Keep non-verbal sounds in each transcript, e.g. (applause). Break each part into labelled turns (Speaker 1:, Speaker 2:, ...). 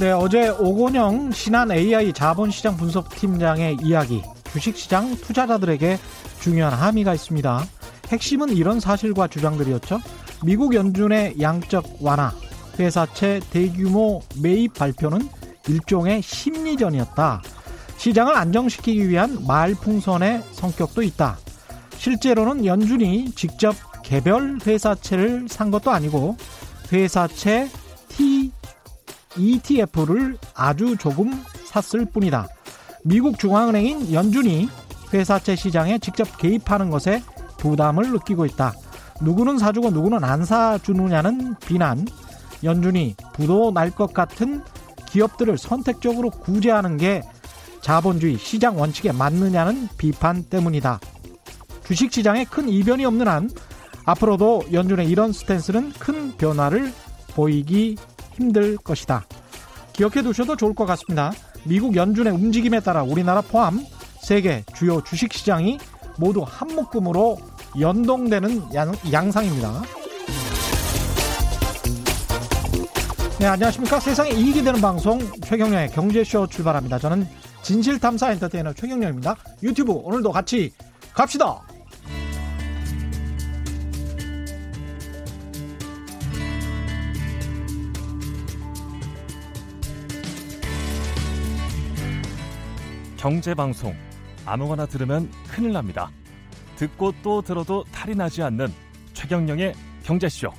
Speaker 1: 네, 어제 오건영 신한 AI 자본시장 분석팀장의 이야기, 주식시장 투자자들에게 중요한 함의가 있습니다. 핵심은 이런 사실과 주장들이었죠. 미국 연준의 양적 완화, 회사채 대규모 매입 발표는 일종의 심리전이었다. 시장을 안정시키기 위한 말풍선의 성격도 있다. 실제로는 연준이 직접 개별 회사채를 산 것도 아니고 회사채 T ETF를 아주 조금 샀을 뿐이다. 미국 중앙은행인 연준이 회사채 시장에 직접 개입하는 것에 부담을 느끼고 있다. 누구는 사주고 누구는 안 사주느냐는 비난. 연준이 부도 날 것 같은 기업들을 선택적으로 구제하는 게 자본주의 시장 원칙에 맞느냐는 비판 때문이다. 주식 시장에 큰 이변이 없는 한 앞으로도 연준의 이런 스탠스는 큰 변화를 보이기 힘들 것이다. 기억해 두셔도 좋을 것 같습니다. 미국 연준의 움직임에 따라 우리나라 포함 세계 주요 주식 시장이 모두 한 묶음으로 연동되는 양, 상입니다 네, 안녕하십니까. 세상에 이익이 되는 방송 최경련의 경제쇼 출발합니다. 저는 진실탐사 엔터테이너 최경련입니다. 유튜브 오늘도 같이 갑시다.
Speaker 2: 경제방송 아무거나 들으면 큰일 납니다. 듣고 또 들어도 탈이 나지 않는 최경령의 경제쇼.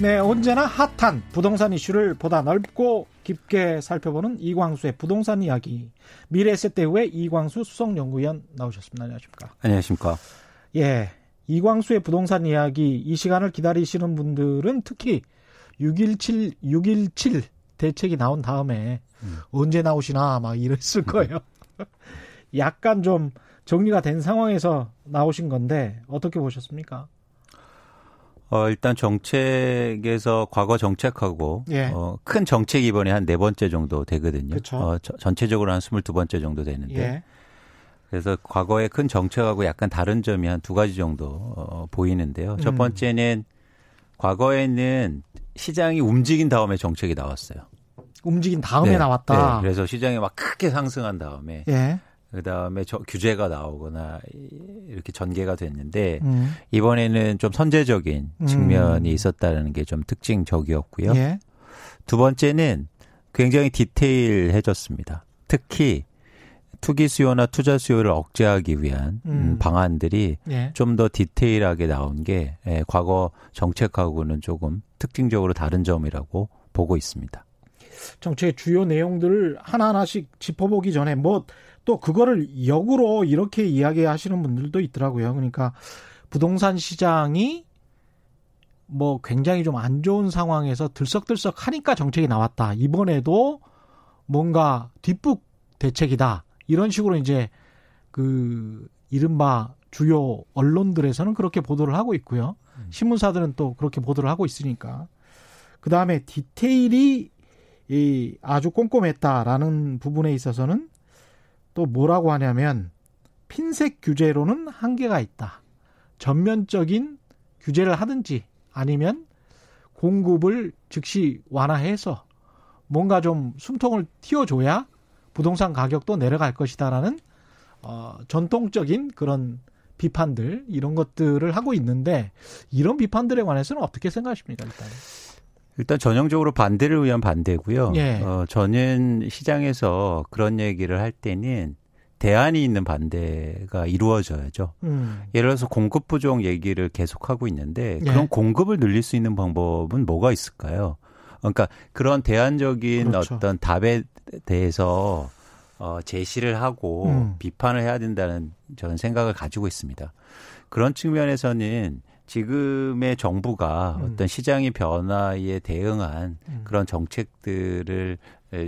Speaker 1: 네, 언제나 핫한 부동산 이슈를 보다 넓고 깊게 살펴보는 이광수의 부동산 이야기. 미래에셋대우의 이광수 수석연구위원 나오셨습니다. 안녕하십니까?
Speaker 3: 안녕하십니까?
Speaker 1: 예. 이광수의 부동산 이야기 이 시간을 기다리시는 분들은 특히 617, 617 대책이 나온 다음에 음. 언제 나오시나 막 이랬을 거예요. (laughs) 약간 좀 정리가 된 상황에서 나오신 건데 어떻게 보셨습니까?
Speaker 3: 어, 일단 정책에서 과거 정책하고 예. 어, 큰 정책 이번에 한 네 번째 정도 되거든요. 어, 저, 전체적으로 한 스물두 번째 정도 되는데. 예. 그래서 과거의 큰 정책하고 약간 다른 점이 한 두 가지 정도 어, 보이는데요. 첫 음. 번째는 과거에는 시장이 움직인 다음에 정책이 나왔어요.
Speaker 1: 움직인 다음에 네, 나왔다.
Speaker 3: 네, 그래서 시장이 막 크게 상승한 다음에 예. 그 다음에 저 규제가 나오거나 이렇게 전개가 됐는데 음. 이번에는 좀 선제적인 음. 측면이 음. 있었다는 게 좀 특징적이었고요. 예. 두 번째는 굉장히 디테일해졌습니다. 특히 투기 수요나 투자 수요를 억제하기 위한 음. 방안들이 예. 좀더 디테일하게 나온 게 예, 과거 정책하고는 조금 특징적으로 다른 점이라고 보고 있습니다.
Speaker 1: 정책의 주요 내용들을 하나하나씩 짚어보기 전에 뭐 또 그거를 역으로 이렇게 이야기하시는 분들도 있더라고요. 그러니까 부동산 시장이 뭐 굉장히 좀 안 좋은 상황에서 들썩들썩 하니까 정책이 나왔다. 이번에도 뭔가 뒷북 대책이다. 이런 식으로 이제 그 이른바 주요 언론들에서는 그렇게 보도를 하고 있고요. 음. 신문사들은 또 그렇게 보도를 하고 있으니까. 그 다음에 디테일이 이 아주 꼼꼼했다라는 부분에 있어서는 또 뭐라고 하냐면 핀셋 규제로는 한계가 있다. 전면적인 규제를 하든지 아니면 공급을 즉시 완화해서 뭔가 좀 숨통을 틔워줘야 부동산 가격도 내려갈 것이다라는 어, 전통적인 그런 비판들 이런 것들을 하고 있는데 이런 비판들에 관해서는 어떻게 생각하십니까 일단?
Speaker 3: 일단 전형적으로 반대를 위한 반대고요. 예. 어, 저는 시장에서 그런 얘기를 할 때는 대안이 있는 반대가 이루어져야죠. 음. 예를 들어서 공급 부족 얘기를 계속하고 있는데 예. 그런 공급을 늘릴 수 있는 방법은 뭐가 있을까요? 그러니까 그런 대안적인 그렇죠. 어떤 답에 대해서 어, 제시를 하고 음. 비판을 해야 된다는 저는 생각을 가지고 있습니다. 그런 측면에서는 지금의 정부가 음. 어떤 시장의 변화에 대응한 음. 그런 정책들을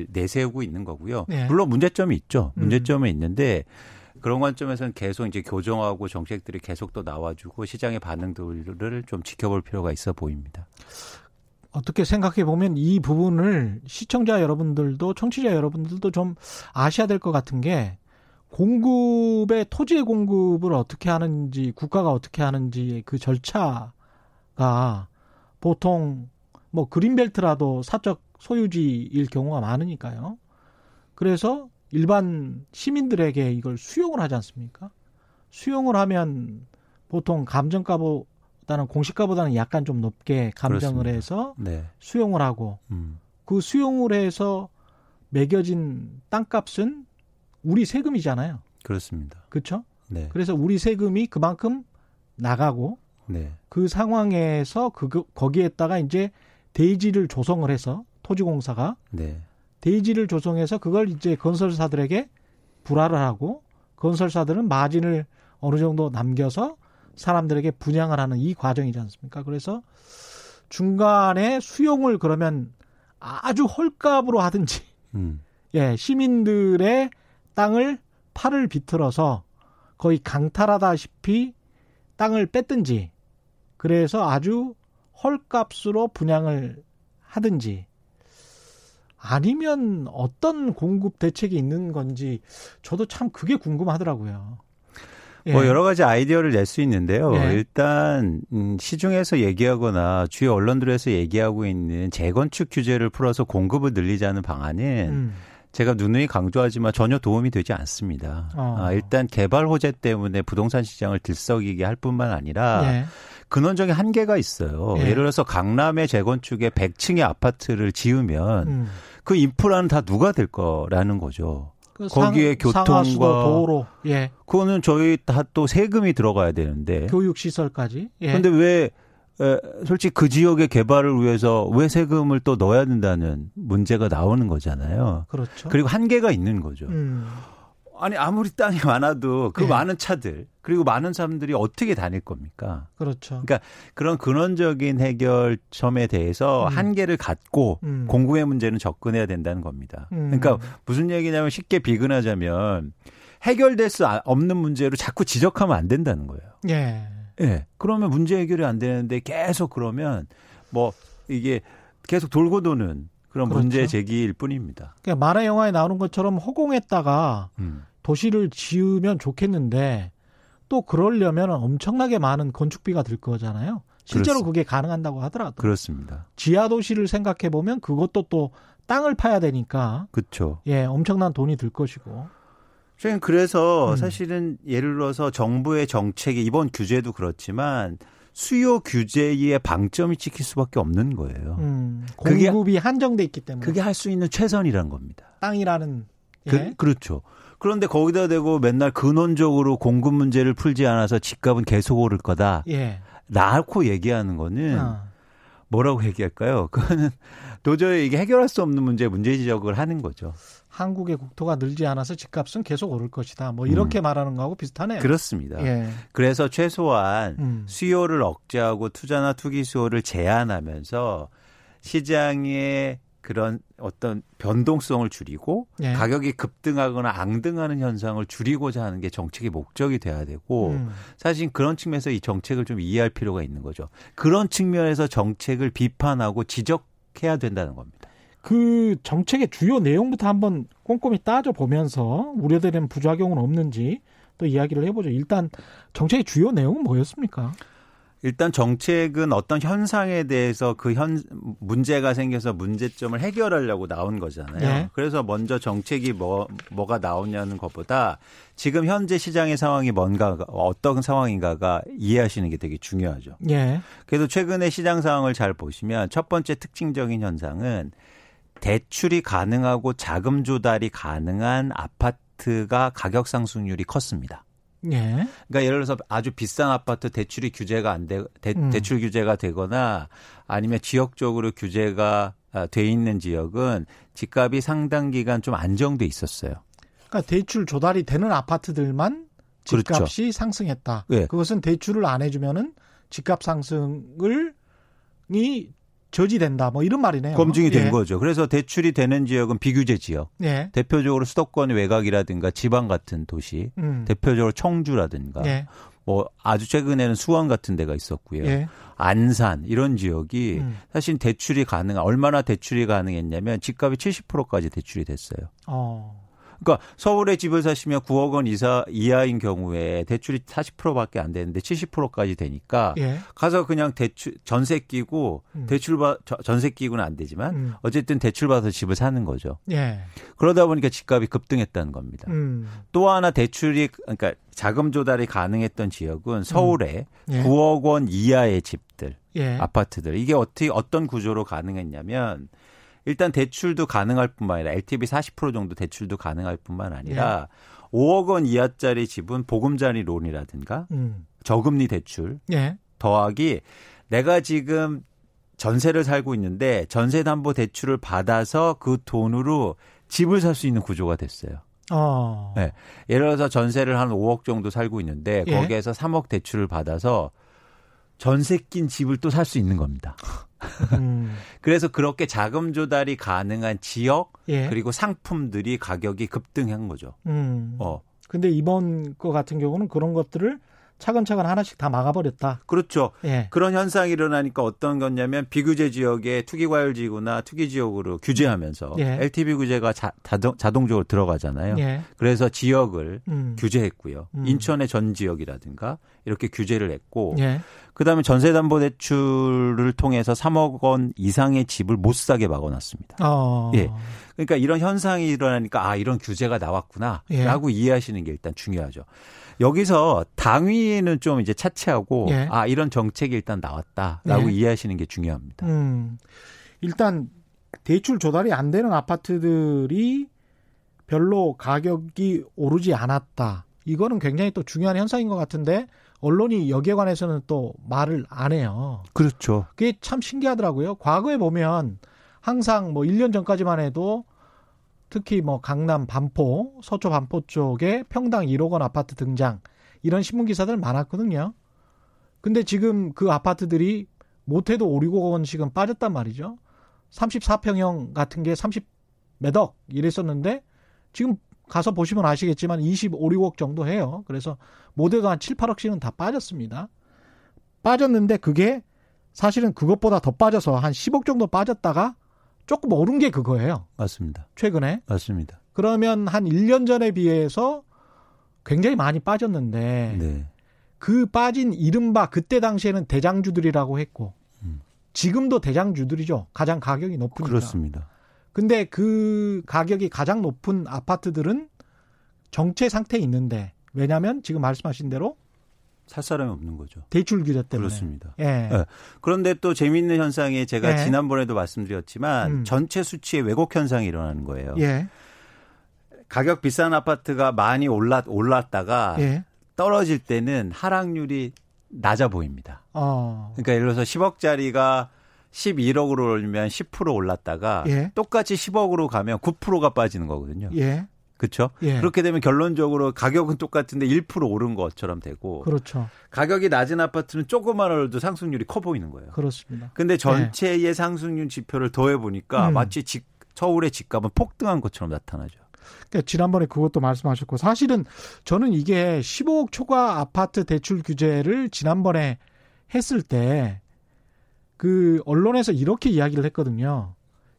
Speaker 3: 내세우고 있는 거고요. 네. 물론 문제점이 있죠. 음. 문제점은 있는데 그런 관점에서는 계속 이제 교정하고 정책들이 계속 또 나와주고 시장의 반응들을 좀 지켜볼 필요가 있어 보입니다.
Speaker 1: 어떻게 생각해 보면 이 부분을 시청자 여러분들도 청취자 여러분들도 좀 아셔야 될 것 같은 게 공급의 토지의 공급을 어떻게 하는지 국가가 어떻게 하는지 그 절차가 보통 뭐 그린벨트라도 사적 소유지일 경우가 많으니까요. 그래서 일반 시민들에게 이걸 수용을 하지 않습니까? 수용을 하면 보통 감정가 보다는 공시가보다는 약간 좀 높게 감정을 그렇습니다. 해서 네. 수용을 하고 음. 그 수용을 해서 매겨진 땅값은 우리 세금이잖아요.
Speaker 3: 그렇습니다.
Speaker 1: 그렇죠? 네. 그래서 우리 세금이 그만큼 나가고 네. 그 상황에서 그 거기에다가 이제 대지를 조성을 해서 토지공사가 네. 대지를 조성해서 그걸 이제 건설사들에게 불화를 하고 건설사들은 마진을 어느 정도 남겨서 사람들에게 분양을 하는 이 과정이지 않습니까? 그래서 중간에 수용을 그러면 아주 헐값으로 하든지, 음. 예, 시민들의 땅을 팔을 비틀어서 거의 강탈하다시피 땅을 뺐든지, 그래서 아주 헐값으로 분양을 하든지, 아니면 어떤 공급 대책이 있는 건지 저도 참 그게 궁금하더라고요.
Speaker 3: 예. 뭐 여러 가지 아이디어를 낼 수 있는데요. 예. 일단 음, 시중에서 얘기하거나 주요 언론들에서 얘기하고 있는 재건축 규제를 풀어서 공급을 늘리자는 방안은 음. 제가 누누이 강조하지만 전혀 도움이 되지 않습니다. 어. 아, 일단 개발 호재 때문에 부동산 시장을 들썩이게 할 뿐만 아니라 예. 근원적인 한계가 있어요. 예. 를 들어서 강남의 재건축에 100층의 아파트를 지으면 음. 그 인프라는 다 누가 될 거라는 거죠. 그 거기에 상, 교통과
Speaker 1: 도로, 예.
Speaker 3: 그거는 저희 다 또 세금이 들어가야 되는데
Speaker 1: 교육 시설까지.
Speaker 3: 예. 근데 왜 에, 솔직히 그 지역의 개발을 위해서 왜 세금을 또 넣어야 된다는 문제가 나오는 거잖아요.
Speaker 1: 그렇죠.
Speaker 3: 그리고 한계가 있는 거죠. 음. 아니 아무리 땅이 (laughs) 많아도 그 네. 많은 차들 그리고 많은 사람들이 어떻게 다닐 겁니까?
Speaker 1: 그렇죠.
Speaker 3: 그러니까 그런 근원적인 해결점에 대해서 음. 한계를 갖고 음. 공구의 문제는 접근해야 된다는 겁니다. 음. 그러니까 무슨 얘기냐면 쉽게 비근하자면 해결될 수 없는 문제로 자꾸 지적하면 안 된다는 거예요.
Speaker 1: 예.
Speaker 3: 예. 그러면 문제 해결이 안 되는데 계속 그러면 뭐 이게 계속 돌고 도는 그런 그렇죠. 문제 제기일 뿐입니다.
Speaker 1: 그러니까 만화 영화에 나오는 것처럼 허공에다가 음. 도시를 지으면 좋겠는데 또 그러려면 엄청나게 많은 건축비가 들 거잖아요. 실제로 그렇습니다. 그게 가능한다고 하더라도
Speaker 3: 그렇습니다.
Speaker 1: 지하 도시를 생각해 보면 그것도 또 땅을 파야 되니까
Speaker 3: 그렇죠.
Speaker 1: 예, 엄청난 돈이 들 것이고.
Speaker 3: 그래서 음. 사실은 예를 들어서 정부의 정책이 이번 규제도 그렇지만 수요 규제의 방점이 찍힐 수밖에 없는 거예요. 음,
Speaker 1: 공급이 한정돼 있기 때문에
Speaker 3: 그게 할 수 있는 최선이란 겁니다.
Speaker 1: 땅이라는
Speaker 3: 그, 예? 그, 렇죠 그런데 거기다 대고 맨날 근원적으로 공급 문제를 풀지 않아서 집값은 계속 오를 거다.
Speaker 1: 예.
Speaker 3: 낳고 얘기하는 거는 어. 뭐라고 얘기할까요? 그거는 (laughs) 도저히 이게 해결할 수 없는 문제 문제 지적을 하는 거죠.
Speaker 1: 한국의 국토가 늘지 않아서 집값은 계속 오를 것이다. 뭐 이렇게 음. 말하는 거하고 비슷하네요.
Speaker 3: 그렇습니다. 예. 그래서 최소한 음. 수요를 억제하고 투자나 투기 수요를 제한하면서 시장의 그런 어떤 변동성을 줄이고 예. 가격이 급등하거나 앙등하는 현상을 줄이고자 하는 게 정책의 목적이 돼야 되고 음. 사실 그런 측면에서 이 정책을 좀 이해할 필요가 있는 거죠. 그런 측면에서 정책을 비판하고 지적해야 된다는 겁니다.
Speaker 1: 그 정책의 주요 내용부터 한번 꼼꼼히 따져 보면서 우려되는 부작용은 없는지 또 이야기를 해보죠. 일단 정책의 주요 내용은 뭐였습니까?
Speaker 3: 일단 정책은 어떤 현상에 대해서 그 현 문제가 생겨서 문제점을 해결하려고 나온 거잖아요. 네. 그래서 먼저 정책이 뭐 뭐가 나오냐는 것보다 지금 현재 시장의 상황이 뭔가 어떤 상황인가가 이해하시는 게 되게 중요하죠.
Speaker 1: 네.
Speaker 3: 그래서 최근에 시장 상황을 잘 보시면 첫 번째 특징적인 현상은 대출이 가능하고 자금 조달이 가능한 아파트가 가격 상승률이 컸습니다.
Speaker 1: 예.
Speaker 3: 그러니까 예를 들어서 아주 비싼 아파트 대출이 규제가 안 돼, 대, 음. 대출 규제가 되거나 아니면 지역적으로 규제가 아, 돼 있는 지역은 집값이 상당 기간 좀 안정돼 있었어요.
Speaker 1: 그러니까 대출 조달이 되는 아파트들만 집값이 그렇죠. 상승했다. 네. 그것은 대출을 안 해주면은 집값 상승을 이 저지된다. 뭐 이런 말이네요.
Speaker 3: 검증이 된 예. 거죠. 그래서 대출이 되는 지역은 비규제 지역.
Speaker 1: 예.
Speaker 3: 대표적으로 수도권 외곽이라든가 지방 같은 도시. 음. 대표적으로 청주라든가. 예. 뭐 아주 최근에는 수원 같은 데가 있었고요.
Speaker 1: 예.
Speaker 3: 안산 이런 지역이 음. 사실 대출이 가능한 얼마나 대출이 가능했냐면 집값이 70%까지 대출이 됐어요.
Speaker 1: 어.
Speaker 3: 그러니까 서울에 집을 사시면 9억 원 이사 이하인 경우에 대출이 40%밖에 안 되는데 70%까지 되니까 예. 가서 그냥 대출 전세 끼고 음. 대출 받 전세 끼고는 안 되지만 음. 어쨌든 대출 받아서 집을 사는 거죠. 예. 그러다 보니까 집값이 급등했다는 겁니다. 음. 또 하나 대출이 그러니까 자금 조달이 가능했던 지역은 서울에 음. 예. 9억 원 이하의 집들, 예. 아파트들 이게 어떻게 어떤 구조로 가능했냐면 일단 대출도 가능할 뿐만 아니라 LTV 40% 정도 대출도 가능할 뿐만 아니라 예. 5억 원 이하짜리 집은 보금자리 론이라든가 음. 저금리 대출 예. 더하기 내가 지금 전세를 살고 있는데 전세 담보 대출을 받아서 그 돈으로 집을 살 수 있는 구조가 됐어요. 어. 네. 예를 들어서 전세를 한 5억 정도 살고 있는데 예. 거기에서 3억 대출을 받아서 전세 낀 집을 또 살 수 있는 겁니다. 음. (laughs) 그래서 그렇게 자금 조달이 가능한 지역 예. 그리고 상품들이 가격이 급등한 거죠. 음.
Speaker 1: 어. 근데 이번 거 같은 경우는 그런 것들을 차근차근 하나씩 다 막아버렸다.
Speaker 3: 그렇죠. 예. 그런 현상이 일어나니까 어떤 거냐면 비규제 지역에 투기과열지구나 투기지역으로 규제하면서 예. LTV 규제가 자, 자동, 자동적으로 들어가잖아요. 예. 그래서 지역을 음. 규제했고요. 음. 인천의 전 지역이라든가 이렇게 규제를 했고 예. 그다음에 전세담보대출을 통해서 3억 원 이상의 집을 못 사게 막아놨습니다. 어. 예. 그러니까 이런 현상이 일어나니까 아 이런 규제가 나왔구나라고 예. 이해하시는 게 일단 중요하죠. 여기서 당위는 좀 이제 차치하고 예. 아 이런 정책이 일단 나왔다라고 예. 이해하시는 게 중요합니다. 음,
Speaker 1: 일단 대출 조달이 안 되는 아파트들이 별로 가격이 오르지 않았다. 이거는 굉장히 또 중요한 현상인 것 같은데 언론이 여기에 관해서는 또 말을 안 해요.
Speaker 3: 그렇죠.
Speaker 1: 그게 참 신기하더라고요. 과거에 보면 항상 뭐 1년 전까지만 해도 특히 뭐 강남 반포, 서초 반포 쪽에 평당 1억 원 아파트 등장 이런 신문 기사들 많았거든요. 근데 지금 그 아파트들이 못해도 5, 6억 원씩은 빠졌단 말이죠. 34평형 같은 게 30 몇 억 이랬었는데 지금 가서 보시면 아시겠지만 25, 6억 정도 해요. 그래서 못해도 한 7, 8억씩은 다 빠졌습니다. 빠졌는데 그게 사실은 그것보다 더 빠져서 한 10억 정도 빠졌다가 조금 오른 게 그거예요.
Speaker 3: 맞습니다.
Speaker 1: 최근에.
Speaker 3: 맞습니다.
Speaker 1: 그러면 한 1년 전에 비해서 굉장히 많이 빠졌는데 네. 그 빠진 이른바 그때 당시에는 대장주들이라고 했고 음. 지금도 대장주들이죠. 가장 가격이 높으니까.
Speaker 3: 그렇습니다.
Speaker 1: 근데 그 가격이 가장 높은 아파트들은 정체 상태에 있는데 왜냐하면 지금 말씀하신 대로
Speaker 3: 살 사람이 없는 거죠.
Speaker 1: 대출 규제 때문에.
Speaker 3: 그렇습니다. 예. 네. 그런데 또 재미있는 현상이 제가 예. 지난번에도 말씀드렸지만 음. 전체 수치의 왜곡 현상이 일어나는 거예요. 예. 가격 비싼 아파트가 많이 올랐 올랐다가 예. 떨어질 때는 하락률이 낮아 보입니다. 어. 그러니까 예를 들어서 10억짜리가 11억으로 올리면 10% 올랐다가 예. 똑같이 10억으로 가면 9%가 빠지는 거거든요. 예. 그렇죠? 예. 그렇게 되면 결론적으로 가격은 똑같은데 1% 오른 것처럼 되고
Speaker 1: 그렇죠.
Speaker 3: 가격이 낮은 아파트는 조금만 올라도 상승률이 커 보이는 거예요.
Speaker 1: 그렇습니다.
Speaker 3: 근데 전체의 예. 상승률 지표를 더해 보니까 음. 마치 집, 서울의 집값은 폭등한 것처럼 나타나죠.
Speaker 1: 그러니까 지난번에 그것도 말씀하셨고 사실은 저는 이게 15억 초과 아파트 대출 규제를 지난번에 했을 때 그 언론에서 이렇게 이야기를 했거든요.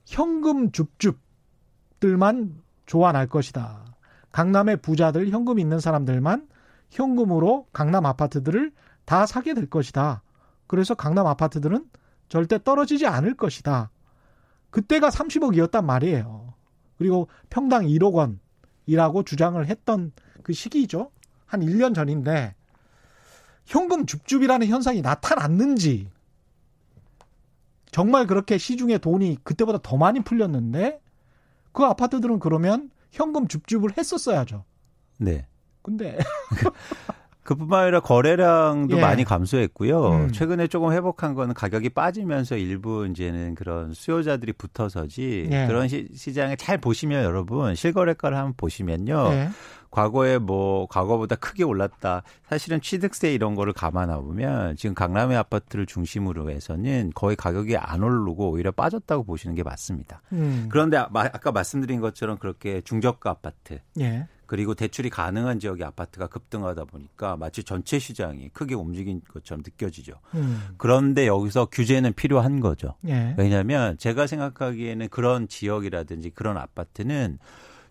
Speaker 1: 현금 줍줍들만 좋아날 것이다. 강남의 부자들, 현금 있는 사람들만 현금으로 강남 아파트들을 다 사게 될 것이다. 그래서 강남 아파트들은 절대 떨어지지 않을 것이다. 그때가 30억이었단 말이에요. 그리고 평당 1억 원이라고 주장을 했던 그 시기죠. 한 1년 전인데 현금 줍줍이라는 현상이 나타났는지 정말 그렇게 시중에 돈이 그때보다 더 많이 풀렸는데 그 아파트들은 그러면 현금 줍줍을 했었어야죠.
Speaker 3: 네.
Speaker 1: 근데 (laughs)
Speaker 3: 그뿐만 아니라 거래량도 예. 많이 감소했고요. 음. 최근에 조금 회복한 거는 가격이 빠지면서 일부 이제는 그런 수요자들이 붙어서지 예. 그런 시, 장을 잘 보시면 여러분 실거래가를 한번 보시면요. 예. 과거에 뭐 과거보다 크게 올랐다. 사실은 취득세 이런 거를 감안해 보면 지금 강남의 아파트를 중심으로 해서는 거의 가격이 안 오르고 오히려 빠졌다고 보시는 게 맞습니다. 음. 그런데 아까 말씀드린 것처럼 그렇게 중저가 아파트 예. 그리고 대출이 가능한 지역의 아파트가 급등하다 보니까 마치 전체 시장이 크게 움직인 것처럼 느껴지죠. 음. 그런데 여기서 규제는 필요한 거죠. 예. 왜냐하면 제가 생각하기에는 그런 지역이라든지 그런 아파트는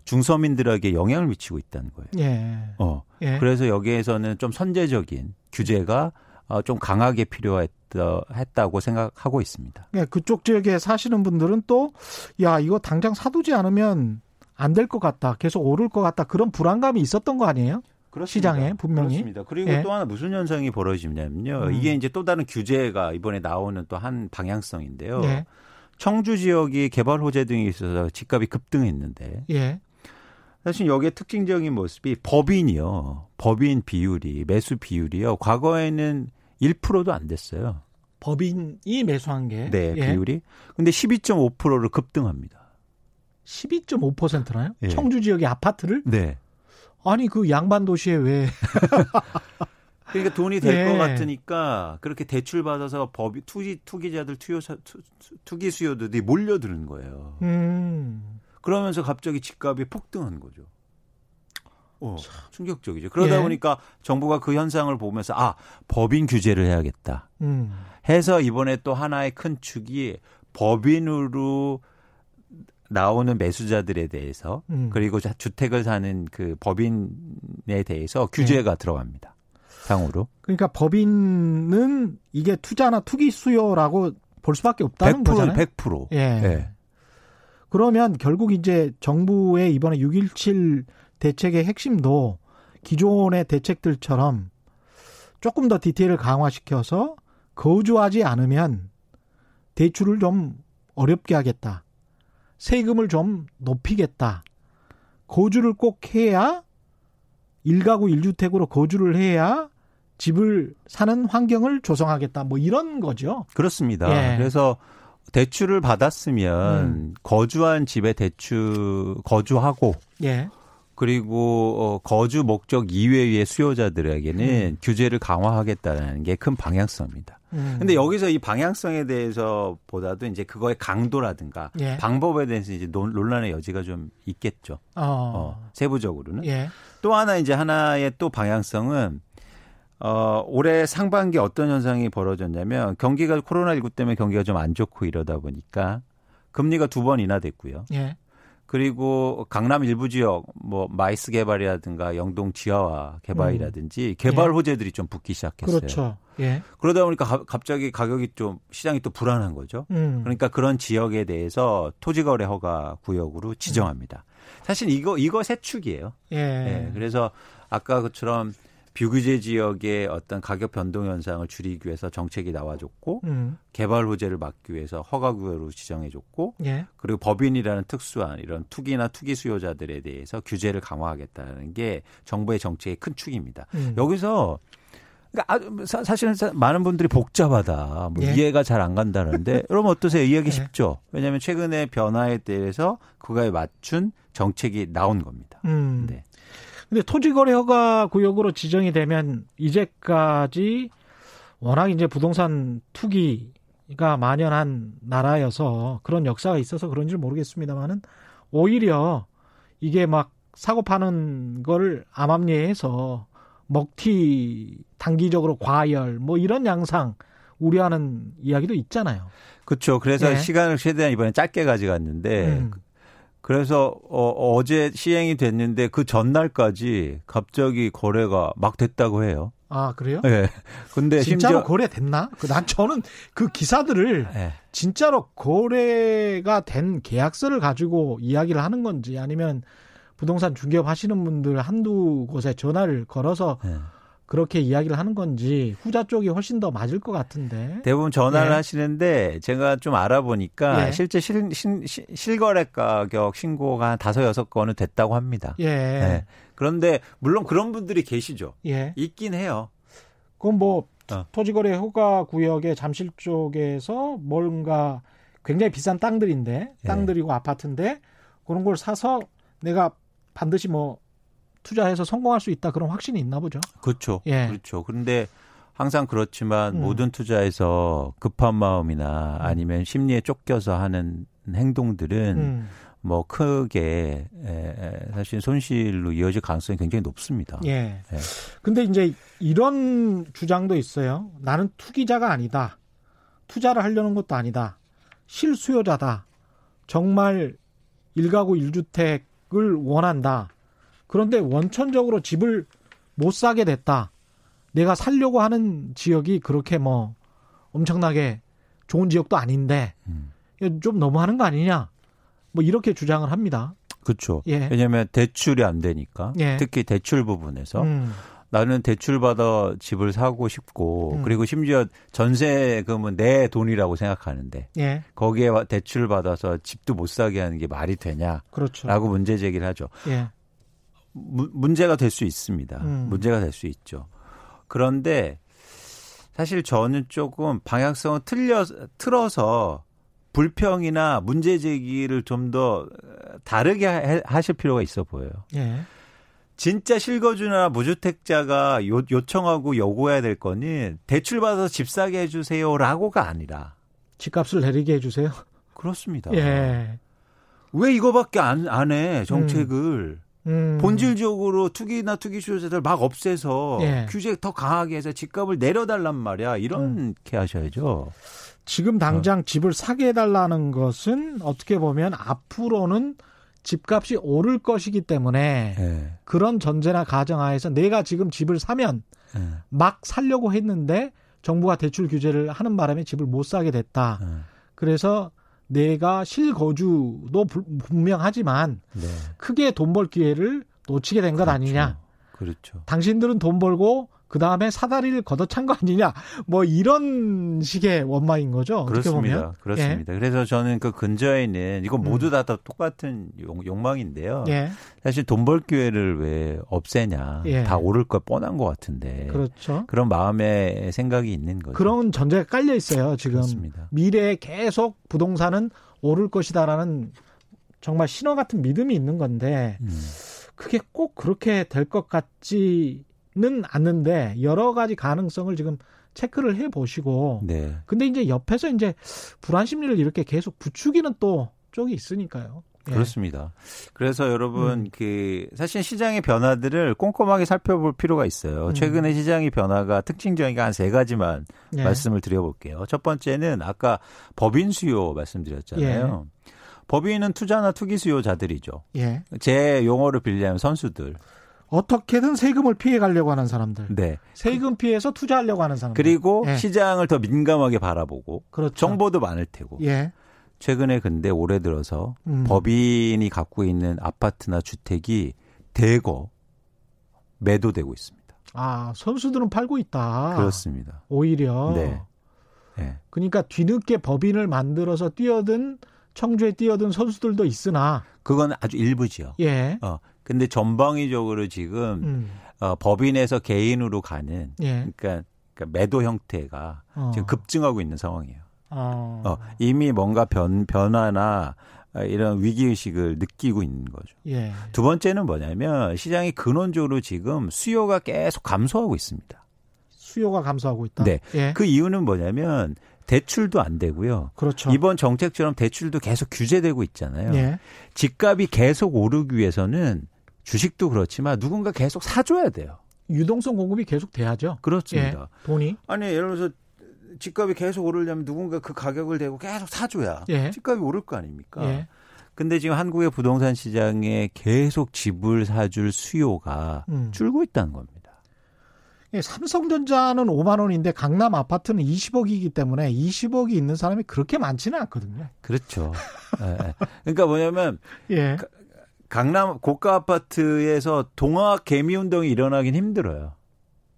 Speaker 3: 중서민들에게 영향을 미치고 있다는 거예요. 예. 어. 예. 그래서 여기에서는 좀 선제적인 규제가 어, 좀 강하게 필요했다 했다 고 생각하고 있습니다.
Speaker 1: 예, 그쪽 지역에 사시는 분들은 또 야, 이거 당장 사두지 않으면 안 될 것 같다. 계속 오를 것 같다. 그런 불안감이 있었던 거 아니에요? 그렇습니다. 시장에 분명히.
Speaker 3: 그렇습니다. 그리고 예. 또 하나 무슨 현상이 벌어지냐면요. 음. 이게 이제 또 다른 규제가 이번에 나오는 또 한 방향성인데요. 예. 청주 지역이 개발 호재 등이 있어서 집값이 급등했는데 예. 사실 여기에 특징적인 모습이 법인이요. 법인 비율이 매수 비율이요. 과거에는 1%도 안 됐어요.
Speaker 1: 법인이 매수한 게
Speaker 3: 네, 예. 비율이. 근데 12.5%를 급등합니다.
Speaker 1: 12.5%나요? 예. 청주 지역의 아파트를?
Speaker 3: 네.
Speaker 1: 아니 그 양반 도시에 왜 (laughs)
Speaker 3: 그러니까 돈이 될 것 네. 같으니까 그렇게 대출 받아서 법인 투기 투기자들 투여 투, 투기 수요들이 몰려드는 거예요. 음. 그러면서 갑자기 집값이 폭등한 거죠. 어, 충격적이죠. 그러다 예. 보니까 정부가 그 현상을 보면서 아 법인 규제를 해야겠다. 음. 해서 이번에 또 하나의 큰 축이 법인으로 나오는 매수자들에 대해서 음. 그리고 주택을 사는 그 법인에 대해서 규제가 네. 들어갑니다. 상으로.
Speaker 1: 그러니까 법인은 이게 투자나 투기 수요라고 볼 수밖에 없다는 100%, 거잖아요.
Speaker 3: 100%. 예.
Speaker 1: 예. 그러면 결국 이제 정부의 이번에 6.17 대책의 핵심도 기존의 대책들처럼 조금 더 디테일을 강화시켜서 거주하지 않으면 대출을 좀 어렵게 하겠다. 세금을 좀 높이겠다. 거주를 꼭 해야 1가구 1주택으로 거주를 해야 집을 사는 환경을 조성하겠다. 뭐 이런 거죠.
Speaker 3: 그렇습니다. 예. 그래서 대출을 받았으면 음. 거주한 집에 대출 거주하고 예. 그리고 어, 거주 목적 이외의 수요자들에게는 음. 규제를 강화하겠다는 게 큰 방향성입니다. 음. 근데 여기서 이 방향성에 대해서 보다도 이제 그거의 강도라든가 예. 방법에 대해서 이제 논란의 여지가 좀 있겠죠. 어. 어 세부적으로는. 예. 또 하나 이제 하나의 또 방향성은 어, 올해 상반기 어떤 현상이 벌어졌냐면 경기가 코로나19 때문에 경기가 좀 안 좋고 이러다 보니까 금리가 두 번 인하됐고요. 예. 그리고 강남 일부 지역 뭐 MICE 개발이라든가 영동 지하화 개발이라든지 음. 개발 예. 호재들이 좀 붙기 시작했어요.
Speaker 1: 그렇죠. 예.
Speaker 3: 그러다 보니까 가, 갑자기 가격이 좀 시장이 또 불안한 거죠. 음. 그러니까 그런 지역에 대해서 토지거래 허가 구역으로 지정합니다. 음. 사실 이거 이거 세 축이에요. 예. 예. 그래서 아까 그처럼 비규제 지역의 어떤 가격 변동 현상을 줄이기 위해서 정책이 나와줬고 음. 개발 호재를 막기 위해서 허가 구역으로 지정해줬고 예. 그리고 법인이라는 특수한 이런 투기나 투기 수요자들에 대해서 규제를 강화하겠다는 게 정부의 정책의 큰 축입니다. 음. 여기서 그러니까 사실은 많은 분들이 복잡하다, 뭐 예. 이해가 잘 안 간다는데, (laughs) 여러분 어떠세요? 이해하기 예. 쉽죠? 왜냐하면 최근에 변화에 대해서 그거에 맞춘 정책이 나온 겁니다. 음. 네.
Speaker 1: 근데 토지거래 허가 구역으로 지정이 되면 이제까지 워낙 이제 부동산 투기가 만연한 나라여서 그런 역사가 있어서 그런지 모르겠습니다만은 오히려 이게 막 사고 파는 걸 암암리해서 먹튀 단기적으로 과열 뭐 이런 양상 우려하는 이야기도 있잖아요.
Speaker 3: 그렇죠. 그래서 네. 시간을 최대한 이번에 짧게 가져갔는데 음. 그래서 어, 어제 시행이 됐는데 그 전날까지 갑자기 거래가 막 됐다고 해요.
Speaker 1: 아 그래요?
Speaker 3: 네. (laughs) 근데
Speaker 1: 진짜로 심지어 거래 됐나? 그난 저는 그 기사들을 네. 진짜로 거래가 된 계약서를 가지고 이야기를 하는 건지 아니면 부동산 중개업 하시는 분들 한두 곳에 전화를 걸어서 네. 그렇게 이야기를 하는 건지 후자 쪽이 훨씬 더 맞을 것 같은데
Speaker 3: 대부분 전화를 예. 하시는데 제가 좀 알아보니까 예. 실제 실, 실, 실거래 가격 신고가 한 다섯 여섯 건은 됐다고 합니다. 예. 네. 그런데 물론 그런 분들이 계시죠. 예. 있긴 해요.
Speaker 1: 그건 뭐 어. 토지거래 허가 구역의 잠실 쪽에서 뭔가 굉장히 비싼 땅들인데 예. 땅들이고 아파트인데 그런 걸 사서 내가 반드시 뭐 투자해서 성공할 수 있다 그런 확신이 있나 보죠.
Speaker 3: 그렇죠. 예. 그렇죠. 그런데 항상 그렇지만 음. 모든 투자에서 급한 마음이나 음. 아니면 심리에 쫓겨서 하는 행동들은 음. 뭐 크게 에, 사실 손실로 이어질 가능성이 굉장히 높습니다.
Speaker 1: 예. 예. 근데 이제 이런 주장도 있어요. 나는 투기자가 아니다. 투자를 하려는 것도 아니다. 실수요자다. 정말 일가구 일주택 원한다. 그런데 원천적으로 집을 못 사게 됐다. 내가 살려고 하는 지역이 그렇게 뭐 엄청나게 좋은 지역도 아닌데 음. 좀 너무하는 거 아니냐. 뭐 이렇게 주장을 합니다.
Speaker 3: 그렇죠. 예. 왜냐하면 대출이 안 되니까 예. 특히 대출 부분에서 음. 나는 대출 받아 집을 사고 싶고 음. 그리고 심지어 전세금은 내 돈이라고 생각하는데 예. 거기에 대출 받아서 집도 못 사게 하는 게 말이 되냐?
Speaker 1: 그렇죠.
Speaker 3: 라고 문제 제기를 하죠. 예. 무, 문제가 될 수 있습니다. 음. 문제가 될 수 있죠. 그런데 사실 저는 조금 방향성을 틀려 틀어서 불평이나 문제 제기를 좀 더 다르게 하실 필요가 있어 보여요. 예. 진짜 실거주나 무주택자가 요, 요청하고 요구해야 될 거는 대출 받아서 집 사게 해주세요라고가 아니라
Speaker 1: 집값을 내리게 해주세요.
Speaker 3: 그렇습니다. 예. 왜 이거밖에 안, 안 해, 정책을. 음. 음. 본질적으로 투기나 투기 수요자들 막 없애서 예. 규제 더 강하게 해서 집값을 내려달란 말이야. 이렇게 음. 하셔야죠.
Speaker 1: 지금 당장 어. 집을 사게 해달라는 것은 어떻게 보면 앞으로는 집값이 오를 것이기 때문에 네. 그런 전제나 가정하에서 내가 지금 집을 사면 네. 막 살려고 했는데 정부가 대출 규제를 하는 바람에 집을 못 사게 됐다. 네. 그래서 내가 실거주도 분명하지만 네. 크게 돈 벌 기회를 놓치게 된것 그렇죠. 아니냐.
Speaker 3: 그렇죠.
Speaker 1: 당신들은 돈 벌고 그 다음에 사다리를 걷어찬 거 아니냐, 뭐 이런 식의 원망인 거죠.
Speaker 3: 그렇습니다. 그렇습니다. 예. 그래서 저는 그 근저에 있는 이건 모두 다, 다 똑같은 욕, 망인데요 예. 사실 돈 벌 기회를 왜 없애냐, 예. 다 오를 거 뻔한 것 같은데.
Speaker 1: 그렇죠.
Speaker 3: 그런 마음의 생각이 있는 거죠.
Speaker 1: 그런 전제가 깔려 있어요. 지금 그렇습니다. 미래에 계속 부동산은 오를 것이다라는 정말 신호 같은 믿음이 있는 건데. 음. 그게 꼭 그렇게 될 것 같지 는 않는데 여러 가지 가능성을 지금 체크를 해 보시고 네. 근데 이제 옆에서 이제 불안 심리를 이렇게 계속 부추기는 또 쪽이 있으니까요.
Speaker 3: 예. 그렇습니다. 그래서 여러분 음. 그 사실 시장의 변화들을 꼼꼼하게 살펴볼 필요가 있어요. 음. 최근에 시장의 변화가 특징적인 게한세 가지만 예. 말씀을 드려볼게요. 첫 번째는 아까 법인 수요 말씀드렸잖아요. 예. 법인은 투자나 투기 수요자들이죠. 예. 제 용어를 빌리면 선수들.
Speaker 1: 어떻게든 세금을 피해 가려고 하는 사람들. 네. 세금 피해서 투자하려고 하는 사람들.
Speaker 3: 그리고 예. 시장을 더 민감하게 바라보고 그렇죠. 정보도 많을 테고. 예. 최근에 근데 올해 들어서 음. 법인이 갖고 있는 아파트나 주택이 대거 매도되고 있습니다.
Speaker 1: 아, 선수들은 팔고 있다.
Speaker 3: 그렇습니다.
Speaker 1: 오히려. 네. 네. 그러니까 뒤늦게 법인을 만들어서 뛰어든 청주에 뛰어든 선수들도 있으나
Speaker 3: 그건 아주 일부지요. 예. 어, 근데 전방위적으로 지금 음. 어, 법인에서 개인으로 가는 예. 그러니까, 그러니까 매도 형태가 어. 지금 급증하고 있는 상황이에요. 어. 어, 이미 뭔가 변, 변화나 이런 위기 의식을 느끼고 있는 거죠. 예. 두 번째는 뭐냐면 시장이 근원적으로 지금 수요가 계속 감소하고 있습니다.
Speaker 1: 수요가 감소하고 있다.
Speaker 3: 네. 예. 그 이유는 뭐냐면 대출도 안 되고요.
Speaker 1: 그렇죠.
Speaker 3: 이번 정책처럼 대출도 계속 규제되고 있잖아요. 예. 집값이 계속 오르기 위해서는 주식도 그렇지만 누군가 계속 사줘야 돼요.
Speaker 1: 유동성 공급이 계속 돼야죠.
Speaker 3: 그렇습니다.
Speaker 1: 예. 돈이
Speaker 3: 아니 예를 들어서 집값이 계속 오르려면 누군가 그 가격을 대고 계속 사줘야 예. 집값이 오를 거 아닙니까? 예. 근데 지금 한국의 부동산 시장에 계속 집을 사줄 수요가 음. 줄고 있다는 겁니다.
Speaker 1: 예, 삼성전자는 5만 원인데 강남 아파트는 20억이기 때문에 20억이 있는 사람이 그렇게 많지는 않거든요.
Speaker 3: 그렇죠. 예, 그러니까 뭐냐면 예. 강남 고가 아파트에서 동화 개미 운동이 일어나긴 힘들어요.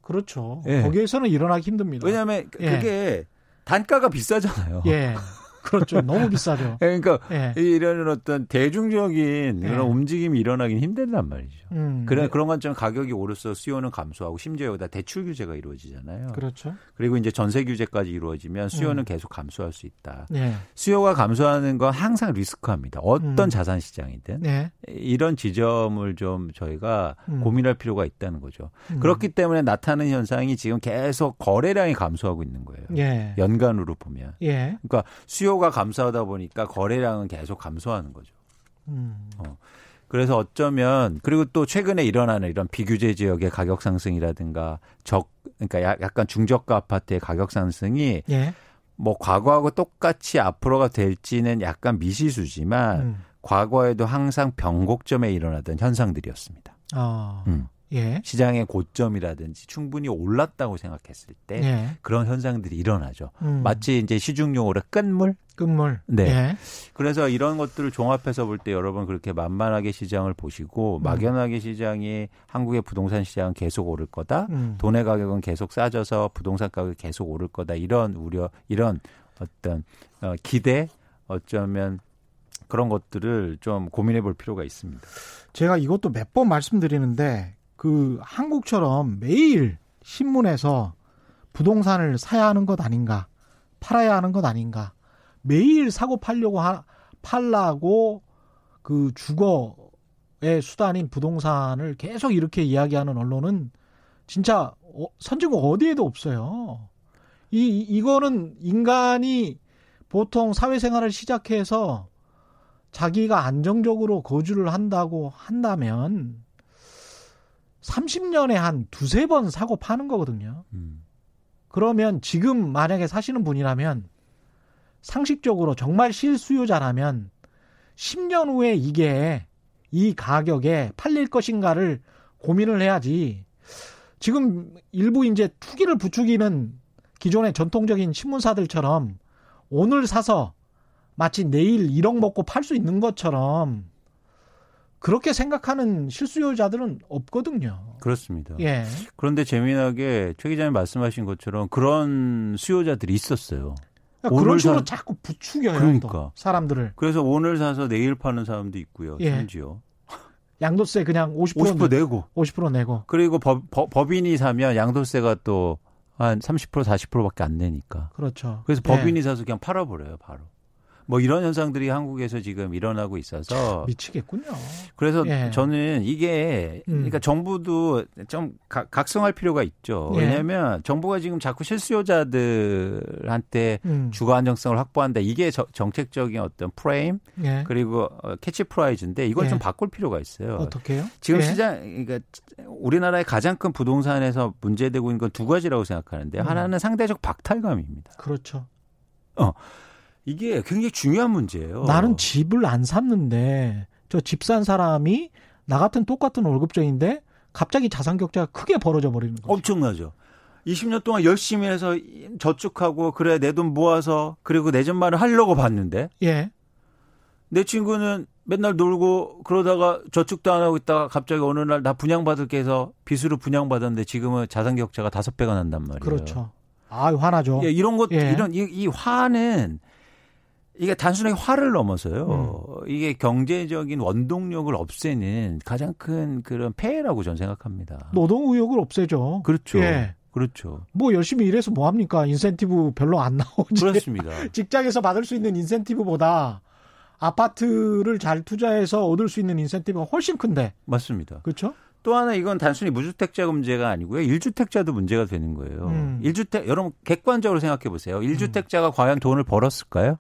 Speaker 1: 그렇죠. 예. 거기에서는 일어나기 힘듭니다.
Speaker 3: 왜냐하면 예. 그게 단가가 비싸잖아요.
Speaker 1: 예. 그렇죠. 너무 비싸죠.
Speaker 3: 그러니까 예. 이런 어떤 대중적인 그런 예. 움직임이 일어나긴 힘들단 말이죠. 음. 그래 그런 관점 가격이 오르서 수요는 감소하고 심지어 여기다 대출 규제가 이루어지잖아요.
Speaker 1: 그렇죠.
Speaker 3: 그리고 이제 전세 규제까지 이루어지면 수요는 음. 계속 감소할 수 있다. 예. 수요가 감소하는 건 항상 리스크합니다. 어떤 음. 자산 시장이든 예. 이런 지점을 좀 저희가 음. 고민할 필요가 있다는 거죠. 음. 그렇기 때문에 나타나는 현상이 지금 계속 거래량이 감소하고 있는 거예요. 예. 연간으로 보면. 예. 그러니까 수요 수요가 감소하다 보니까 거래량은 계속 감소하는 거죠. 음. 어. 그래서 어쩌면 그리고 또 최근에 일어나는 이런 비규제 지역의 가격 상승이라든가 적 그러니까 약간 중저가 아파트의 가격 상승이 예. 뭐 과거하고 똑같이 앞으로가 될지는 약간 미시수지만 음. 과거에도 항상 변곡점에 일어나던 현상들이었습니다. 아. 음. 예. 시장의 고점이라든지 충분히 올랐다고 생각했을 때 예. 그런 현상들이 일어나죠. 음. 마치 이제 시중 용어로 끝물
Speaker 1: 끝물.
Speaker 3: 네. 예. 그래서 이런 것들을 종합해서 볼 때 여러분 그렇게 만만하게 시장을 보시고 음. 막연하게 시장이 한국의 부동산 시장은 계속 오를 거다. 음. 돈의 가격은 계속 싸져서 부동산 가격이 계속 오를 거다. 이런 우려, 이런 어떤 어, 기대 어쩌면 그런 것들을 좀 고민해 볼 필요가 있습니다.
Speaker 1: 제가 이것도 몇 번 말씀드리는데 그 한국처럼 매일 신문에서 부동산을 사야 하는 것 아닌가, 팔아야 하는 것 아닌가, 매일 사고 팔려고 하, 팔라고 그 주거의 수단인 부동산을 계속 이렇게 이야기하는 언론은 진짜 어, 선진국 어디에도 없어요. 이 이거는 인간이 보통 사회생활을 시작해서 자기가 안정적으로 거주를 한다고 한다면 30년에 한 두세 번 사고 파는 거거든요. 음. 그러면 지금 만약에 사시는 분이라면 상식적으로 정말 실수요자라면 10년 후에 이게 이 가격에 팔릴 것인가를 고민을 해야지. 지금 일부 이제 투기를 부추기는 기존의 전통적인 신문사들처럼 오늘 사서 마치 내일 1억 먹고 팔 수 있는 것처럼 그렇게 생각하는 실수요자들은 없거든요.
Speaker 3: 그렇습니다. 예. 그런데 재미나게 최 기자님 말씀하신 것처럼 그런 수요자들이 있었어요.
Speaker 1: 그러니까 그런 식으로 사... 자꾸 부추겨요. 그러니까. 사람들을.
Speaker 3: 그래서 오늘 사서 내일 파는 사람도 있고요. 예. 심지어.
Speaker 1: 양도세 그냥 50%,
Speaker 3: 50% 내고
Speaker 1: 50% 내고.
Speaker 3: 그리고 법, 법, 법인이 사면 양도세가 또 한 30% 40%밖에 안 내니까.
Speaker 1: 그렇죠.
Speaker 3: 그래서 법인이 예. 사서 그냥 팔아버려요, 바로. 뭐 이런 현상들이 한국에서 지금 일어나고 있어서
Speaker 1: 미치겠군요.
Speaker 3: 그래서 예. 저는 이게 음. 그러니까 정부도 좀 각성할 필요가 있죠. 예. 왜냐하면 정부가 지금 자꾸 실수요자들한테 음. 주거 안정성을 확보한다. 이게 저, 정책적인 어떤 프레임 예. 그리고 어, 캐치프레이즈인데 이걸 좀 예. 바꿀 필요가 있어요.
Speaker 1: 어떻게요?
Speaker 3: 지금 예. 시장 그러니까 우리나라의 가장 큰 부동산에서 문제되고 있는 건 두 가지라고 생각하는데 음. 하나는 상대적 박탈감입니다.
Speaker 1: 그렇죠.
Speaker 3: 어. 이게 굉장히 중요한 문제예요.
Speaker 1: 나는 집을 안 샀는데 저 집 산 사람이 나 같은 똑같은 월급쟁인데 갑자기 자산 격차가 크게 벌어져 버리는 거죠.
Speaker 3: 엄청나죠. 20년 동안 열심히 해서 저축하고 그래 내 돈 모아서 그리고 내 집만을 하려고 봤는데 예. 내 친구는 맨날 놀고 그러다가 저축도 안 하고 있다가 갑자기 어느 날 나 분양받을 게 해서 빚으로 분양받았는데 지금은 자산 격차가 다섯 배가 난단 말이에요.
Speaker 1: 그렇죠. 아, 화나죠.
Speaker 3: 예, 이런 것 예. 이런 이, 이 화는 이게 단순하게 화를 넘어서요. 음. 이게 경제적인 원동력을 없애는 가장 큰 그런 폐해라고 저는 생각합니다.
Speaker 1: 노동 의욕을 없애죠.
Speaker 3: 그렇죠. 예. 그렇죠.
Speaker 1: 뭐 열심히 일해서 뭐 합니까? 인센티브 별로 안 나오지.
Speaker 3: 그렇습니다. (laughs)
Speaker 1: 직장에서 받을 수 있는 인센티브보다 아파트를 잘 투자해서 얻을 수 있는 인센티브가 훨씬 큰데.
Speaker 3: 맞습니다.
Speaker 1: 그렇죠?
Speaker 3: 또 하나 이건 단순히 무주택자 문제가 아니고요. 1주택자도 문제가 되는 거예요. 음. 1주택 여러분 객관적으로 생각해 보세요. 1주택자가 음. 과연 돈을 벌었을까요?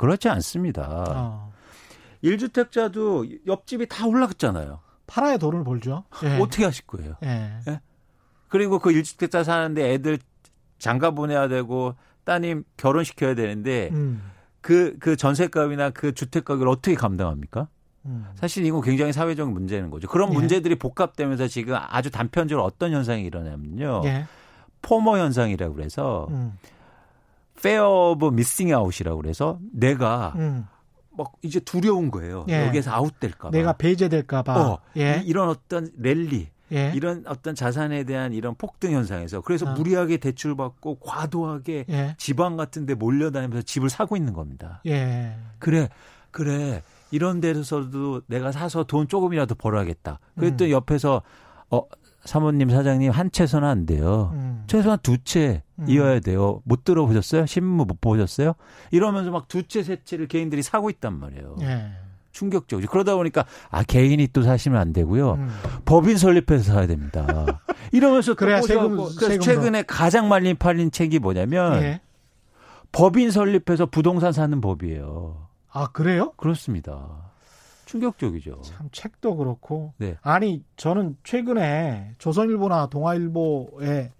Speaker 3: 그렇지 않습니다. 어. 1주택자도 옆집이 다 올라갔잖아요.
Speaker 1: 팔아야 돈을 벌죠. 예.
Speaker 3: 어떻게 하실 거예요? 예. 예? 그리고 그 1주택자 사는데 애들 장가 보내야 되고 따님 결혼시켜야 되는데 음. 그, 그 전세값이나 그 주택가격을 어떻게 감당합니까? 음. 사실 이거 굉장히 사회적 문제는 거죠. 그런 예. 문제들이 복합되면서 지금 아주 단편적으로 어떤 현상이 일어나면요. 예. 포모 현상이라고 그래서 음. Fear of missing out이라고 그래서 내가 음. 막 이제 두려운 거예요. 예. 여기에서 아웃될까 봐.
Speaker 1: 내가 배제될까 봐. 어,
Speaker 3: 예. 이, 런 어떤 랠리, 예. 이런 어떤 자산에 대한 이런 폭등 현상에서 그래서 어. 무리하게 대출받고 과도하게 예. 지방 같은 데 몰려다니면서 집을 사고 있는 겁니다.
Speaker 1: 예.
Speaker 3: 그래, 그래. 이런 데서도 내가 사서 돈 조금이라도 벌어야겠다. 그랬더니 음. 옆에서 어 사모님 사장님 한 채서는 안 돼요. 음. 최소한 두채 음. 이어야 돼요. 못 들어보셨어요? 신문 못 보셨어요? 이러면서 막 두 채, 세 채를 개인들이 사고 있단 말이에요. 예. 충격적이죠. 그러다 보니까 아 개인이 또 사시면 안 되고요. 음. 법인 설립해서 사야 됩니다. 이러면서
Speaker 1: 그래야 세금,
Speaker 3: 세금 최근에 가장 말린 팔린 책이 뭐냐면 예. 법인 설립해서 부동산 사는 법이에요.
Speaker 1: 아 그래요?
Speaker 3: 그렇습니다. 충격적이죠.
Speaker 1: 참 책도 그렇고. 네. 아니 저는 최근에 조선일보나 동아일보에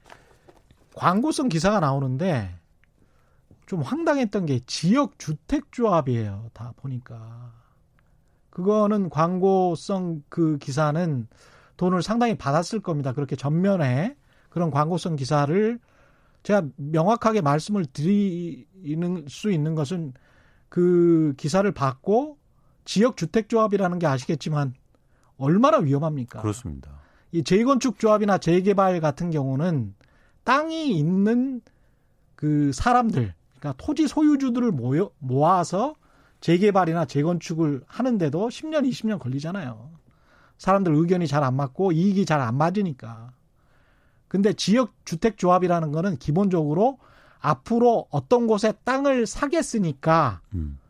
Speaker 1: 광고성 기사가 나오는데 좀 황당했던 게 지역 주택 조합이에요. 다 보니까 그거는 광고성 그 기사는 돈을 상당히 받았을 겁니다. 그렇게 전면에 그런 광고성 기사를 제가 명확하게 말씀을 드리는 수 있는 것은 그 기사를 받고 지역 주택 조합이라는 게 아시겠지만 얼마나 위험합니까?
Speaker 3: 그렇습니다.
Speaker 1: 이 재건축 조합이나 재개발 같은 경우는 땅이 있는 그 사람들, 그러니까 토지 소유주들을 모여 모아서 재개발이나 재건축을 하는데도 10년, 20년 걸리잖아요. 사람들 의견이 잘 안 맞고 이익이 잘 안 맞으니까. 근데 지역 주택 조합이라는 거는 기본적으로 앞으로 어떤 곳에 땅을 사겠으니까 음,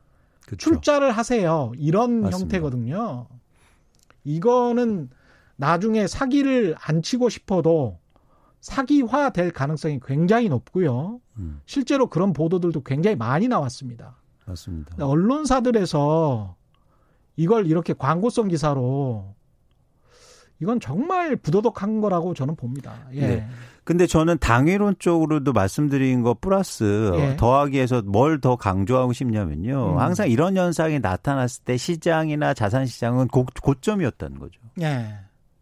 Speaker 1: 출자를 하세요. 이런 맞습니다. 형태거든요. 이거는 나중에 사기를 안 치고 싶어도 사기화 될 가능성이 굉장히 높고요. 음. 실제로 그런 보도들도 굉장히 많이 나왔습니다.
Speaker 3: 맞습니다.
Speaker 1: 언론사들에서 이걸 이렇게 광고성 기사로 이건 정말 부도덕한 거라고 저는 봅니다. 예. 네.
Speaker 3: 근데 저는 당위론 쪽으로도 말씀드린 거 플러스 예. 더하기 해서 뭘 더 강조하고 싶냐면요. 음. 항상 이런 현상이 나타났을 때 시장이나 자산 시장은 고, 고점이었다는 거죠. 예.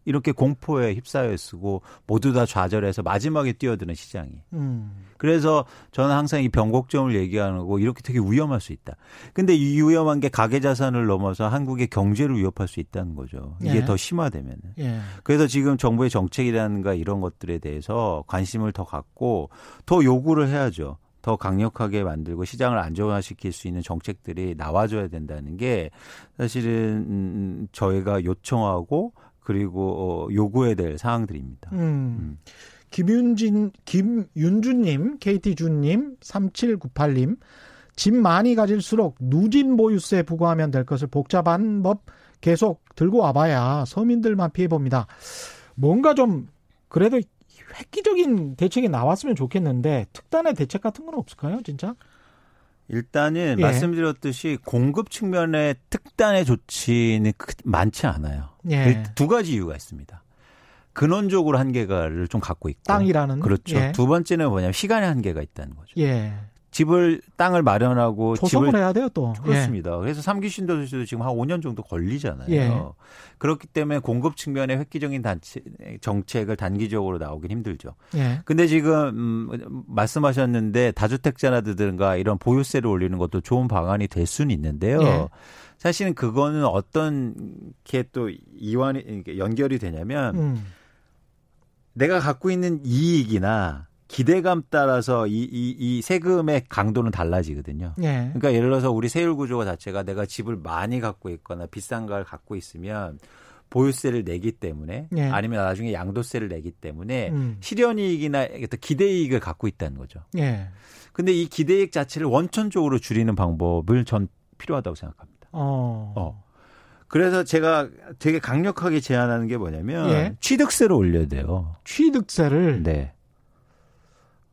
Speaker 3: 이렇게 공포에 휩싸여 쓰고 모두 다 좌절해서 마지막에 뛰어드는 시장이. 음. 그래서 저는 항상 이 변곡점을 얘기하는 거고 이렇게 되게 위험할 수 있다. 근데 이 위험한 게 가계 자산을 넘어서 한국의 경제를 위협할 수 있다는 거죠. 이게 예. 더 심화되면. 예. 그래서 지금 정부의 정책이라는가 이런 것들에 대해서 관심을 더 갖고 더 요구를 해야죠. 더 강력하게 만들고 시장을 안정화시킬 수 있는 정책들이 나와줘야 된다는 게 사실은 음, 저희가 요청하고 그리고 어, 요구해야 될 사항들입니다. 음. 음.
Speaker 1: 김윤진, 김윤주님, KT준님, 3798님, 집 많이 가질수록 누진 보유세 부과하면 될 것을 복잡한 법 계속 들고 와봐야 서민들만 피해봅니다. 뭔가 좀 그래도 획기적인 대책이 나왔으면 좋겠는데 특단의 대책 같은 건 없을까요, 진짜?
Speaker 3: 일단은 예. 말씀드렸듯이 공급 측면의 특단의 조치는 많지 않아요. 예. 두 가지 이유가 있습니다. 근원적으로 한계가를 좀 갖고 있고
Speaker 1: 땅이라는
Speaker 3: 그렇죠. 예. 두 번째는 뭐냐면 시간의 한계가 있다는 거죠. 예. 집을 땅을 마련하고
Speaker 1: 조성을
Speaker 3: 집을
Speaker 1: 해야 돼요 또
Speaker 3: 그렇습니다. 예. 그래서 삼기 신도시도 지금 한 5년 정도 걸리잖아요. 예. 그렇기 때문에 공급 측면의 획기적인 단체, 정책을 단기적으로 나오긴 힘들죠. 예. 근데 지금 음, 말씀하셨는데 다주택자라든가 이런 보유세를 올리는 것도 좋은 방안이 될 수는 있는데요. 예. 사실은 그거는 어떤 게 또 이완이 연결이 되냐면 음. 내가 갖고 있는 이익이나 기대감 따라서 이, 이, 이 세금의 강도는 달라지거든요. 예. 그러니까 예를 들어서 우리 세율 구조가 자체가 내가 집을 많이 갖고 있거나 비싼 걸 갖고 있으면 보유세를 내기 때문에 예. 아니면 나중에 양도세를 내기 때문에 음. 실현이익이나 기대이익을 갖고 있다는 거죠. 예. 근데 이 기대이익 자체를 원천적으로 줄이는 방법을 전 필요하다고 생각합니다. 어. 어. 그래서 제가 되게 강력하게 제안하는 게 뭐냐면 예. 취득세를 올려야 돼요.
Speaker 1: 취득세를
Speaker 3: 네.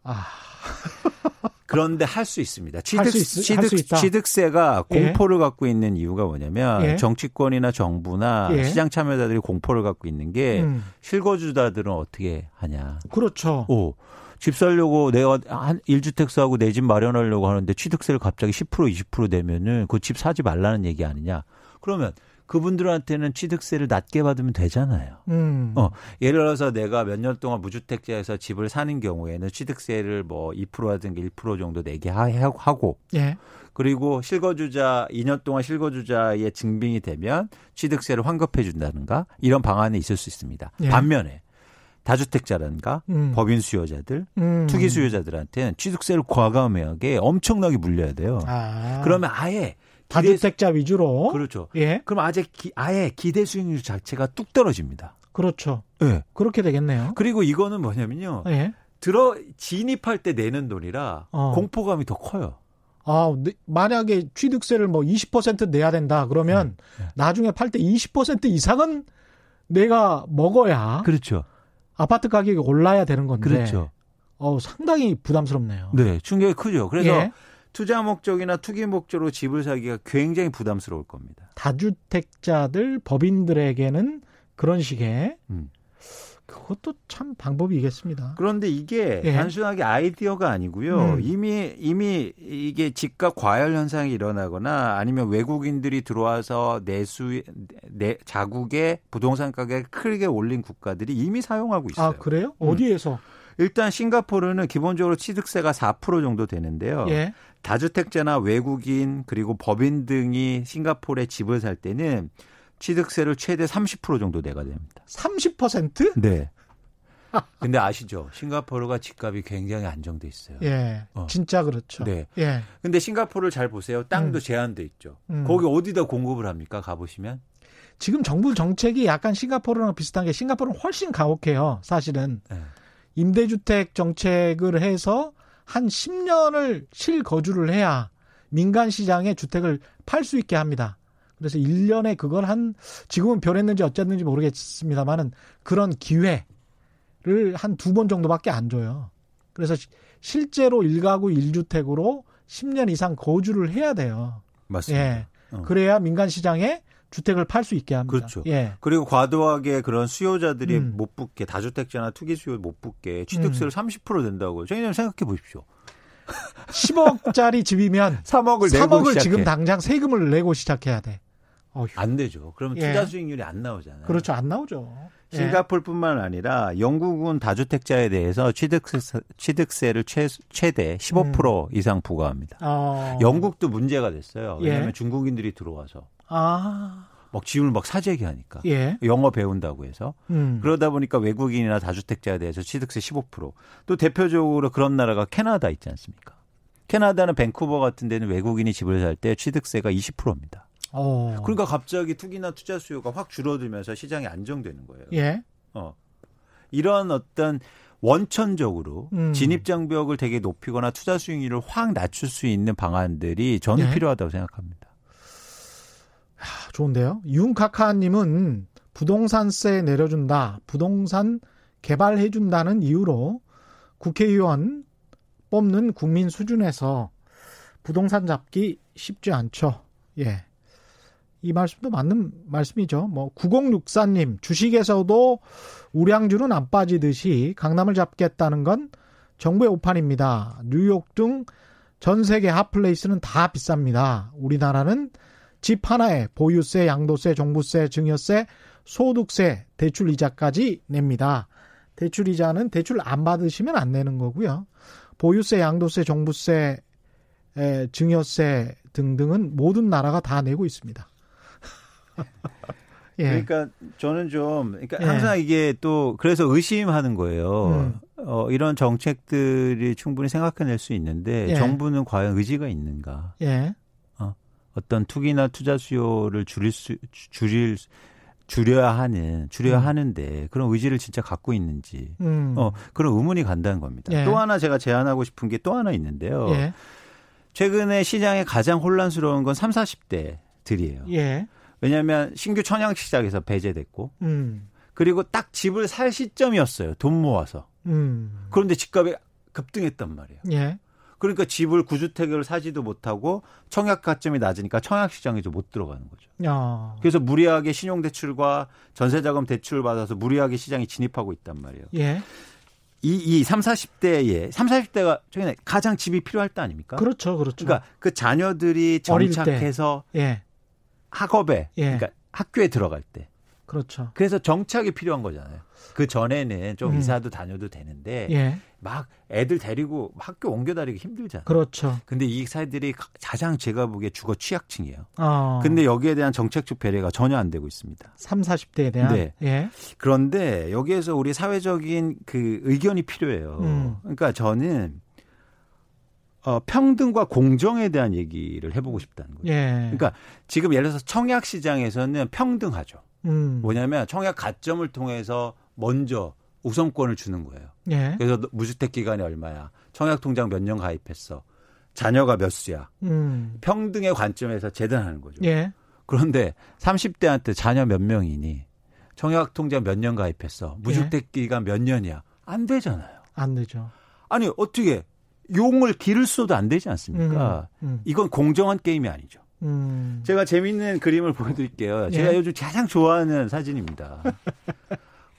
Speaker 3: 아. (laughs) 그런데 할 수 있습니다. 취득,
Speaker 1: 수
Speaker 3: 있, 취득, 취득세가 예. 공포를 갖고 있는 이유가 뭐냐면 예. 정치권이나 정부나 예. 시장 참여자들이 공포를 갖고 있는 게 음. 실거주자들은 어떻게 하냐.
Speaker 1: 그렇죠.
Speaker 3: 오. 집 살려고 내가 한 1주택 사고 내 집 마련하려고 하는데 취득세를 갑자기 10% 20% 내면은 그 집 사지 말라는 얘기 아니냐. 그러면 그분들한테는 취득세를 낮게 받으면 되잖아요. 음. 어, 예를 들어서 내가 몇 년 동안 무주택자에서 집을 사는 경우에는 취득세를 뭐 2%라든가 1% 정도 내게 하고 예. 그리고 실거주자 2년 동안 실거주자의 증빙이 되면 취득세를 환급해 준다든가 이런 방안이 있을 수 있습니다. 예. 반면에 다주택자라든가 음. 법인 수요자들, 음. 투기 수요자들한테는 취득세를 과감하게 엄청나게 물려야 돼요. 아. 그러면 아예
Speaker 1: 다주택자 위주로.
Speaker 3: 그렇죠. 예. 그럼 아재 기, 아예 기대 수익률 자체가 뚝 떨어집니다.
Speaker 1: 그렇죠. 예. 네. 그렇게 되겠네요.
Speaker 3: 그리고 이거는 뭐냐면요. 예. 들어 진입할 때 내는 돈이라 어. 공포감이 더 커요.
Speaker 1: 아, 네, 만약에 취득세를 뭐 20% 내야 된다 그러면 네. 네. 나중에 팔 때 20% 이상은 내가 먹어야
Speaker 3: 그렇죠.
Speaker 1: 아파트 가격이 올라야 되는 건데.
Speaker 3: 그렇죠.
Speaker 1: 어, 상당히 부담스럽네요.
Speaker 3: 네, 충격이 크죠. 그래서 예. 투자 목적이나 투기 목적으로 집을 사기가 굉장히 부담스러울 겁니다.
Speaker 1: 다주택자들 법인들에게는 그런 식의 음. 그것도 참 방법이겠습니다.
Speaker 3: 그런데 이게 예. 단순하게 아이디어가 아니고요. 음. 이미 이미 이게 집값 과열 현상이 일어나거나 아니면 외국인들이 들어와서 내수 내 자국의 부동산 가격을 크게 올린 국가들이 이미 사용하고 있어요.
Speaker 1: 아 그래요? 음. 어디에서?
Speaker 3: 일단 싱가포르는 기본적으로 취득세가 4% 정도 되는데요. 예. 다주택자나 외국인 그리고 법인 등이 싱가포르에 집을 살 때는 취득세를 최대 30% 정도 내가 됩니다.
Speaker 1: 30%?
Speaker 3: 네. 근데 아시죠? 싱가포르가 집값이 굉장히 안정돼 있어요.
Speaker 1: 예. 어. 진짜 그렇죠.
Speaker 3: 네. 예. 근데 싱가포르를 잘 보세요. 땅도 음. 제한돼 있죠. 음. 거기 어디다 공급을 합니까? 가보시면?
Speaker 1: 지금 정부 정책이 약간 싱가포르랑 비슷한 게 싱가포르는 훨씬 가혹해요. 사실은. 네. 임대주택 정책을 해서 한 10년을 실거주를 해야 민간 시장에 주택을 팔 수 있게 합니다. 그래서 1년에 그걸 한 지금은 변했는지 어쨌는지 모르겠습니다만은 그런 기회를 한 두 번 정도밖에 안 줘요. 그래서 실제로 1가구 1주택으로 10년 이상 거주를 해야 돼요.
Speaker 3: 맞습니다.
Speaker 1: 예. 어. 그래야 민간 시장에 주택을 팔 수 있게 합니다.
Speaker 3: 그렇죠. 예. 그리고 과도하게 그런 수요자들이 음. 못 붙게 다주택자나 투기 수요 못 붙게 취득세를 음. 30% 된다고. 저희는 생각해 보십시오. (laughs)
Speaker 1: 10억짜리 집이면 (laughs)
Speaker 3: 3억을
Speaker 1: 3억을 지금 당장 세금을 내고 시작해야 돼.
Speaker 3: 어휴. 안 되죠. 그러면 예. 투자 수익률이 안 나오잖아요.
Speaker 1: 그렇죠. 안 나오죠.
Speaker 3: 예. 싱가폴뿐만 아니라 영국은 다주택자에 대해서 취득세, 취득세를 최, 최대 15% 음. 이상 부과합니다. 어. 영국도 문제가 됐어요. 왜냐하면 예. 중국인들이 들어와서 아. 막 집을 막 사재기 하니까 예. 영어 배운다고 해서 음. 그러다 보니까 외국인이나 다주택자에 대해서 취득세 15%또 대표적으로 그런 나라가 캐나다 있지 않습니까? 캐나다는 밴쿠버 같은 데는 외국인이 집을 살 때 취득세가 20%입니다. 어. 그러니까 갑자기 투기나 투자 수요가 확 줄어들면서 시장이 안정되는 거예요.
Speaker 1: 예.
Speaker 3: 어. 이런 어떤 원천적으로 음. 진입 장벽을 되게 높이거나 투자 수익률을 확 낮출 수 있는 방안들이 저는 예. 필요하다고 생각합니다.
Speaker 1: 하, 좋은데요. 윤카카님은 부동산세 내려준다, 부동산 개발해준다는 이유로 국회의원 뽑는 국민 수준에서 부동산 잡기 쉽지 않죠. 예. 이 말씀도 맞는 말씀이죠. 뭐 9064님 주식에서도 우량주는 안 빠지듯이 강남을 잡겠다는 건 정부의 오판입니다. 뉴욕 등 전 세계 핫플레이스는 다 비쌉니다. 우리나라는 집 하나에 보유세, 양도세, 종부세, 증여세, 소득세, 대출 이자까지 냅니다. 대출 이자는 대출 안 받으시면 안 내는 거고요. 보유세, 양도세, 종부세, 증여세 등등은 모든 나라가 다 내고 있습니다. (laughs)
Speaker 3: 예. 그러니까 저는 좀 그러니까 예. 항상 이게 또 그래서 의심하는 거예요. 음. 어, 이런 정책들이 충분히 생각해낼 수 있는데 예. 정부는 과연 의지가 있는가?
Speaker 1: 예.
Speaker 3: 어, 어떤 투기나 투자 수요를 줄일 수 줄일 줄여야 하는 줄여야 음. 하는데 그런 의지를 진짜 갖고 있는지 음. 어 그런 의문이 간다는 겁니다. 예. 또 하나 제가 제안하고 싶은 게 또 하나 있는데요.
Speaker 1: 예.
Speaker 3: 최근에 시장에 가장 혼란스러운 건 3, 40대들이에요.
Speaker 1: 예.
Speaker 3: 왜냐하면 신규 천양 시장에서 배제됐고
Speaker 1: 음.
Speaker 3: 그리고 딱 집을 살 시점이었어요. 돈 모아서.
Speaker 1: 음.
Speaker 3: 그런데 집값이 급등했단 말이에요.
Speaker 1: 예.
Speaker 3: 그러니까 집을 구주택을 사지도 못하고 청약 가점이 낮으니까 청약 시장에도 못 들어가는 거죠.
Speaker 1: 야.
Speaker 3: 그래서 무리하게 신용 대출과 전세 자금 대출을 받아서 무리하게 시장에 진입하고 있단 말이에요.
Speaker 1: 예.
Speaker 3: 이, 이 3, 40대에, 3, 40대가 최근에 가장 집이 필요할 때 아닙니까?
Speaker 1: 그렇죠, 그렇죠.
Speaker 3: 그러니까 그 자녀들이 정착해서
Speaker 1: 예.
Speaker 3: 학업에 예. 그러니까 학교에 들어갈 때
Speaker 1: 그렇죠.
Speaker 3: 그래서 정착이 필요한 거잖아요. 그 전에는 좀 음. 이사도 다녀도 되는데
Speaker 1: 예.
Speaker 3: 막 애들 데리고 학교 옮겨 다니기 힘들잖아요.
Speaker 1: 그렇죠.
Speaker 3: 근데 이 사회들이 가장 제가 보기에 주거 취약층이에요.
Speaker 1: 어.
Speaker 3: 근데 여기에 대한 정책적 배려가 전혀 안 되고 있습니다.
Speaker 1: 3, 40대에 대한
Speaker 3: 네.
Speaker 1: 예.
Speaker 3: 그런데 여기에서 우리 사회적인 그 의견이 필요해요.
Speaker 1: 음.
Speaker 3: 그러니까 저는 어, 평등과 공정에 대한 얘기를 해보고 싶다는 거예요.
Speaker 1: 예.
Speaker 3: 그러니까 지금 예를 들어서 청약 시장에서는 평등하죠.
Speaker 1: 음.
Speaker 3: 뭐냐면 청약 가점을 통해서 먼저 우선권을 주는 거예요.
Speaker 1: 예.
Speaker 3: 그래서 무주택 기간이 얼마야? 청약 통장 몇 년 가입했어? 자녀가 몇 수야?
Speaker 1: 음.
Speaker 3: 평등의 관점에서 재단하는 거죠.
Speaker 1: 예.
Speaker 3: 그런데 30대한테 자녀 몇 명이니? 청약 통장 몇 년 가입했어? 무주택 기간 몇 년이야? 안 되잖아요.
Speaker 1: 안 되죠.
Speaker 3: 아니 어떻게 용을 기를 수도 안 되지 않습니까?
Speaker 1: 음, 음.
Speaker 3: 이건 공정한 게임이 아니죠.
Speaker 1: 음.
Speaker 3: 제가 재밌는 그림을 보여드릴게요. 제가 예. 요즘 가장 좋아하는 사진입니다. (laughs)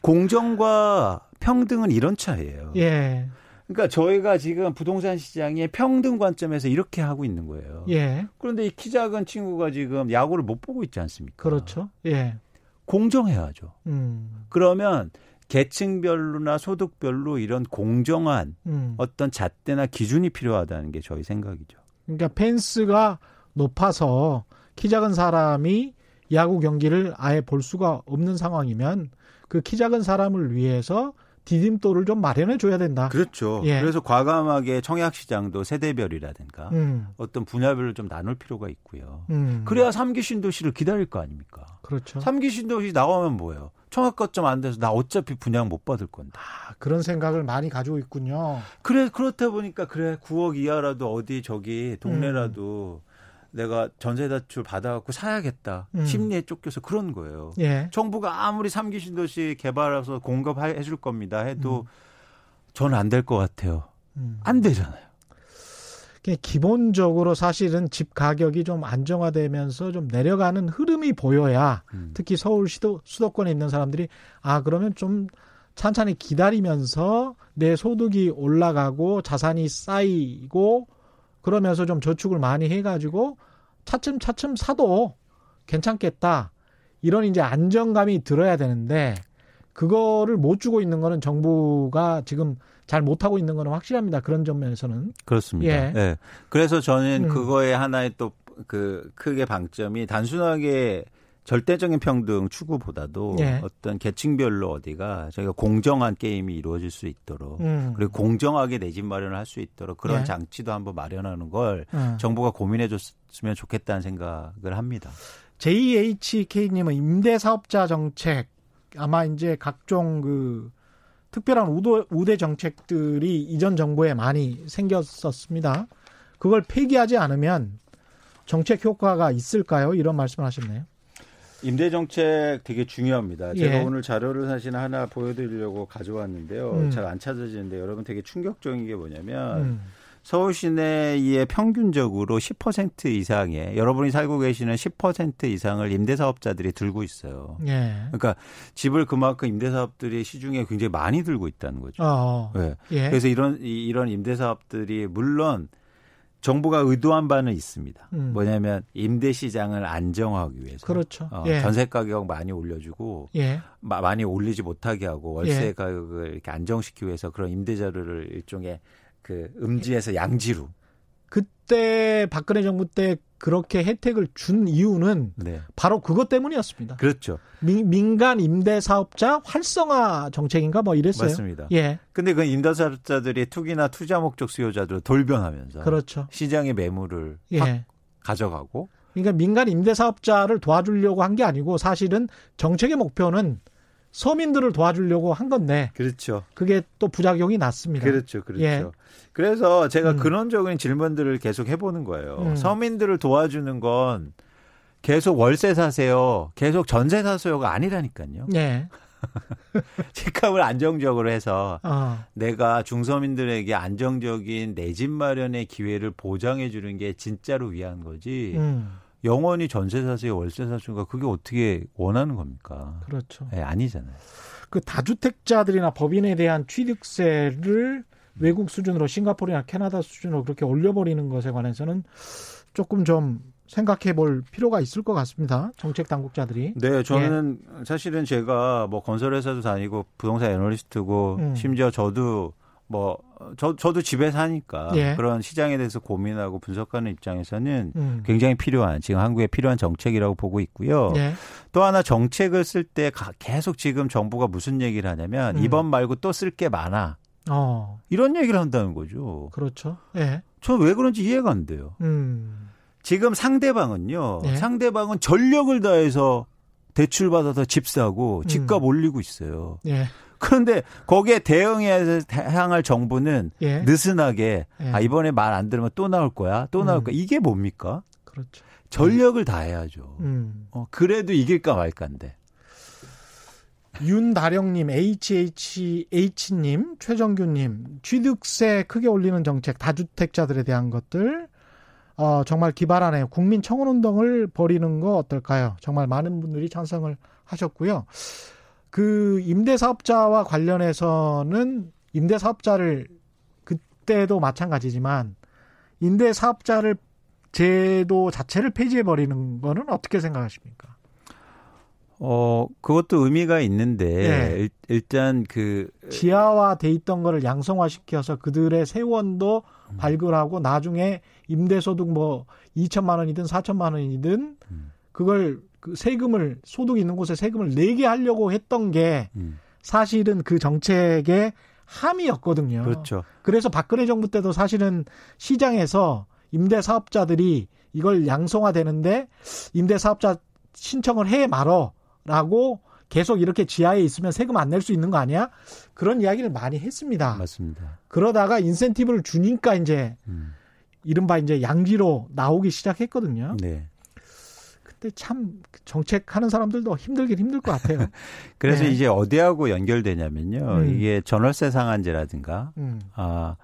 Speaker 3: 공정과 평등은 이런 차이예요. 예. 그러니까 저희가 지금 부동산 시장의 평등 관점에서 이렇게 하고 있는 거예요. 예. 그런데 이 키 작은 친구가 지금 야구를 못 보고 있지 않습니까?
Speaker 1: 그렇죠. 예.
Speaker 3: 공정해야죠. 음. 그러면 계층별로나 소득별로 이런 공정한 음. 어떤 잣대나 기준이 필요하다는 게 저희 생각이죠.
Speaker 1: 그러니까 펜스가 높아서 키 작은 사람이 야구 경기를 아예 볼 수가 없는 상황이면 그 키 작은 사람을 위해서 디딤돌을 좀 마련해 줘야 된다.
Speaker 3: 그렇죠. 예. 그래서 과감하게 청약 시장도 세대별이라든가 음. 어떤 분야별로 좀 나눌 필요가 있고요. 음. 그래야 삼기 신도시를 기다릴 거 아닙니까?
Speaker 1: 그렇죠.
Speaker 3: 삼기 신도시 나오면 뭐예요? 청약 거점 안 돼서 나 어차피 분양 못 받을 건데.
Speaker 1: 아, 그런 생각을 많이 가지고 있군요.
Speaker 3: 그래 그렇다 보니까 그래 9억 이하라도 어디 저기 동네라도 음. 내가 전세 대출 받아갖고 사야겠다. 음. 심리에 쫓겨서 그런 거예요. 예. 정부가 아무리 삼기 신도시 개발해서 공급해 줄 겁니다. 해도 음. 저는 안 될 것 같아요. 음. 안 되잖아요.
Speaker 1: 기본적으로 사실은 집 가격이 좀 안정화되면서 좀 내려가는 흐름이 보여야 음. 특히 서울 시도, 수도권에 있는 사람들이 아 그러면 좀 찬찬히 기다리면서 내 소득이 올라가고 자산이 쌓이고 그러면서 좀 저축을 많이 해가지고 차츰 차츰 사도 괜찮겠다. 이런 이제 안정감이 들어야 되는데 그거를 못 주고 있는 거는 정부가 지금 잘 못하고 있는 거는 확실합니다. 그런 점에서는.
Speaker 3: 그렇습니다. 예. 네. 그래서 저는 음. 그거에 하나의 또 그 크게 방점이 단순하게 절대적인 평등 추구보다도 예. 어떤 계층별로 어디가 저희가 공정한 게임이 이루어질 수 있도록 음. 그리고 공정하게 내 집 마련을 할 수 있도록 그런 예. 장치도 한번 마련하는 걸 음. 정부가 고민해 줬으면 좋겠다는 생각을 합니다.
Speaker 1: JHK님은 임대사업자 정책 아마 이제 각종 그 특별한 우도, 우대 정책들이 이전 정부에 많이 생겼었습니다. 그걸 폐기하지 않으면 정책 효과가 있을까요? 이런 말씀을 하셨네요.
Speaker 3: 임대 정책 되게 중요합니다. 제가 예. 오늘 자료를 사실 하나 보여드리려고 가져왔는데요. 음. 잘안 찾아지는데 여러분 되게 충격적인 게 뭐냐면 음. 서울 시내의 평균적으로 10% 이상의 여러분이 살고 계시는 10% 이상을 임대사업자들이 들고 있어요. 예. 그러니까 집을 그만큼 임대사업들이 시중에 굉장히 많이 들고 있다는 거죠. 어. 네. 예. 그래서 이런 이런 임대사업들이 물론 정부가 의도한 바는 있습니다. 음. 뭐냐면 임대 시장을 안정화하기 위해서.
Speaker 1: 그렇죠.
Speaker 3: 어, 예. 전세 가격 많이 올려주고 예. 마, 많이 올리지 못하게 하고 월세 예. 가격을 이렇게 안정시키기 위해서 그런 임대 자료를 일종의 그 음지에서 양지로
Speaker 1: 그때 박근혜 정부 때 그렇게 혜택을 준 이유는 네. 바로 그것 때문이었습니다.
Speaker 3: 그렇죠.
Speaker 1: 민, 간 임대 사업자 활성화 정책인가 뭐 이랬어요.
Speaker 3: 맞습니다. 예. 근데 그 임대 사업자들이 투기나 투자 목적 수요자들을 돌변하면서
Speaker 1: 그렇죠.
Speaker 3: 시장의 매물을 예. 확 가져가고
Speaker 1: 그러니까 민간 임대 사업자를 도와주려고 한 게 아니고 사실은 정책의 목표는 서민들을 도와주려고 한 건데.
Speaker 3: 그렇죠.
Speaker 1: 그게 또 부작용이 났습니다.
Speaker 3: 그렇죠. 그렇죠. 예. 그래서 제가 음. 근원적인 질문들을 계속 해보는 거예요. 음. 서민들을 도와주는 건 계속 월세 사세요. 계속 전세 사세요가 아니라니까요. (laughs) 네. 집값을 안정적으로 해서 어. 내가 중서민들에게 안정적인 내 집 마련의 기회를 보장해 주는 게 진짜로 위한 거지. 음. 영원히 전세 사세요, 월세 사세요가 그게 어떻게 원하는 겁니까?
Speaker 1: 그렇죠.
Speaker 3: 네, 아니잖아요.
Speaker 1: 그 다주택자들이나 법인에 대한 취득세를 외국 수준으로 싱가포르나 캐나다 수준으로 그렇게 올려버리는 것에 관해서는 조금 좀 생각해 볼 필요가 있을 것 같습니다. 정책 당국자들이.
Speaker 3: 네, 저는 예. 사실은 제가 뭐 건설회사도 다니고 부동산 애널리스트고 음. 심지어 저도 뭐, 저, 저도 집에 사니까 예. 그런 시장에 대해서 고민하고 분석하는 입장에서는 음. 굉장히 필요한, 지금 한국에 필요한 정책이라고 보고 있고요. 예. 또 하나 정책을 쓸 때 계속 지금 정부가 무슨 얘기를 하냐면 음. 이번 말고 또 쓸 게 많아. 어. 이런 얘기를 한다는 거죠.
Speaker 1: 그렇죠. 예.
Speaker 3: 저는 왜 그런지 이해가 안 돼요. 음. 지금 상대방은요. 예. 상대방은 전력을 다해서 대출 받아서 집 사고 집값 음. 올리고 있어요. 예. 그런데 거기에 대응해야 향할 정부는 예. 느슨하게 예. 아 이번에 말 안 들으면 또 나올 거야. 또 나올 음. 거야. 이게 뭡니까?
Speaker 1: 그렇죠.
Speaker 3: 전력을 다해야죠. 음. 어, 그래도 이길까 말까인데.
Speaker 1: 윤다령님, HHH님, 최정규님, 취득세 크게 올리는 정책, 다주택자들에 대한 것들, 어, 정말 기발하네요. 국민 청원 운동을 벌이는 거 어떨까요? 정말 많은 분들이 찬성을 하셨고요. 그 임대사업자와 관련해서는 임대사업자를 그때도 마찬가지지만 임대사업자를 제도 자체를 폐지해 버리는 거는 어떻게 생각하십니까?
Speaker 3: 어, 그것도 의미가 있는데 네. 일, 단 그
Speaker 1: 지하화돼 있던 거를 양성화 시켜서 그들의 세원도 음. 발굴하고 나중에 임대소득 뭐 2천만 원이든 4천만 원이든 음. 그걸 그 세금을 소득 있는 곳에 세금을 내게 하려고 했던 게 음. 사실은 그 정책의 함이었거든요.
Speaker 3: 그렇죠.
Speaker 1: 그래서 박근혜 정부 때도 사실은 시장에서 임대 사업자들이 이걸 양성화 되는데 임대 사업자 신청을 해 말어라고 계속 이렇게 지하에 있으면 세금 안 낼 수 있는 거 아니야? 그런 이야기를 많이 했습니다.
Speaker 3: 맞습니다.
Speaker 1: 그러다가 인센티브를 주니까 이제 음. 이른바 이제 양지로 나오기 시작했거든요. 네. 그때 참 정책하는 사람들도 힘들긴 힘들 것 같아요. (laughs)
Speaker 3: 그래서 네. 이제 어디하고 연결되냐면요. 음. 이게 전월세 상한제라든가 음. 아,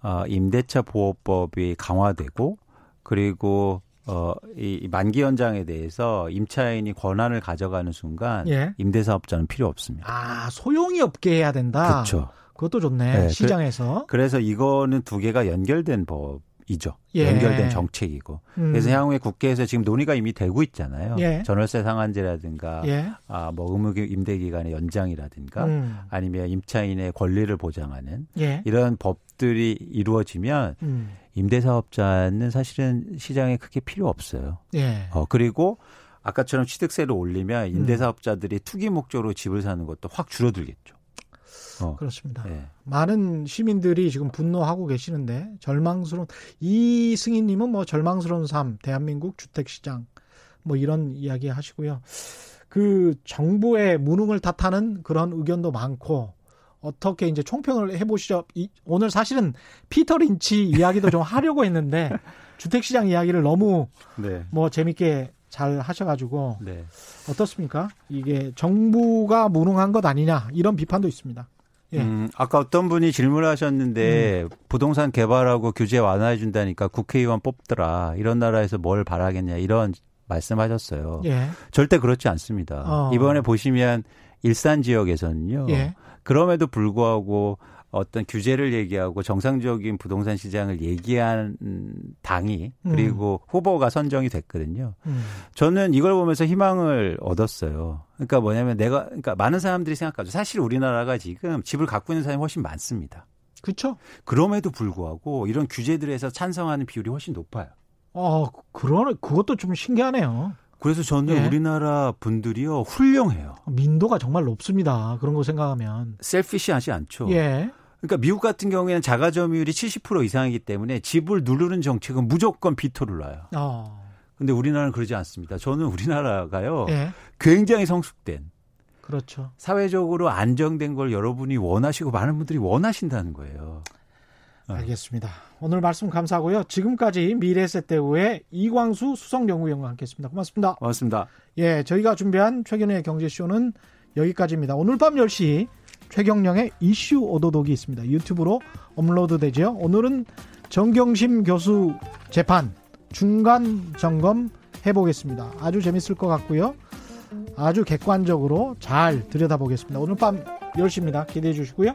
Speaker 3: 아, 임대차 보호법이 강화되고 그리고 어, 이 만기 연장에 대해서 임차인이 권한을 가져가는 순간 예. 임대사업자는 필요 없습니다.
Speaker 1: 아, 소용이 없게 해야 된다.
Speaker 3: 그렇죠.
Speaker 1: 그것도 좋네. 네, 시장에서.
Speaker 3: 그, 래서 이거는 두 개가 연결된 법. 이죠. 예. 연결된 정책이고. 음. 그래서 향후에 국회에서 지금 논의가 이미 되고 있잖아요. 예. 전월세 상한제라든가 예. 아, 뭐 의무 임대 기간의 연장이라든가 음. 아니면 임차인의 권리를 보장하는 예. 이런 법들이 이루어지면 음. 임대 사업자는 사실은 시장에 크게 필요 없어요. 예. 어, 그리고 아까처럼 취득세를 올리면 음. 임대사업자들이 투기 목적으로 집을 사는 것도 확 줄어들겠죠.
Speaker 1: 어. 그렇습니다. 네. 많은 시민들이 지금 분노하고 계시는데 절망스러운 이 승희님은 뭐 절망스러운 삶, 대한민국 주택시장 뭐 이런 이야기 하시고요. 그 정부의 무능을 탓하는 그런 의견도 많고 어떻게 이제 총평을 해보시죠. 이, 오늘 사실은 피터 린치 이야기도 좀 하려고 했는데 주택시장 이야기를 너무 네. 뭐 재밌게 잘 하셔가지고 네. 어떻습니까? 이게 정부가 무능한 것 아니냐 이런 비판도 있습니다.
Speaker 3: 예. 음, 아까 어떤 분이 질문하셨는데 음. 부동산 개발하고 규제 완화해 준다니까 국회의원 뽑더라. 이런 나라에서 뭘 바라겠냐 이런 말씀하셨어요. 예. 절대 그렇지 않습니다. 어. 이번에 보시면 일산 지역에서는요. 예. 그럼에도 불구하고 어떤 규제를 얘기하고 정상적인 부동산 시장을 얘기한 당이 음. 그리고 음. 후보가 선정이 됐거든요. 음. 저는 이걸 보면서 희망을 얻었어요. 그러니까 뭐냐면 내가 그러니까 많은 사람들이 생각하죠. 사실 우리나라가 지금 집을 갖고 있는 사람이 훨씬 많습니다.
Speaker 1: 그렇죠.
Speaker 3: 그럼에도 불구하고 이런 규제들에서 찬성하는 비율이 훨씬 높아요.
Speaker 1: 아, 그러 그것도 좀 신기하네요.
Speaker 3: 그래서 저는 예. 우리나라 분들이요 훌륭해요.
Speaker 1: 민도가 정말 높습니다. 그런 거 생각하면
Speaker 3: 셀피시하지 않죠. 예. 그러니까 미국 같은 경우에는 자가 점유율이 70% 이상이기 때문에 집을 누르는 정책은 무조건 비토를 놔요. 어. 근데 우리나라는 그러지 않습니다. 저는 우리나라가요. 예. 굉장히 성숙된
Speaker 1: 그렇죠.
Speaker 3: 사회적으로 안정된 걸 여러분이 원하시고 많은 분들이 원하신다는 거예요.
Speaker 1: 어. 알겠습니다. 오늘 말씀 감사하고요. 지금까지 미래세대우의 이광수 수석연구위원과 함께했습니다. 고맙습니다.
Speaker 3: 고맙습니다.
Speaker 1: 예, 저희가 준비한 최근의 경제쇼는 여기까지입니다. 오늘 밤 10시 최경령의 이슈 오도독이 있습니다. 유튜브로 업로드 되죠. 오늘은 정경심 교수 재판 중간 점검 해보겠습니다. 아주 재밌을 것 같고요. 아주 객관적으로 잘 들여다보겠습니다. 오늘 밤 10시입니다. 기대해 주시고요.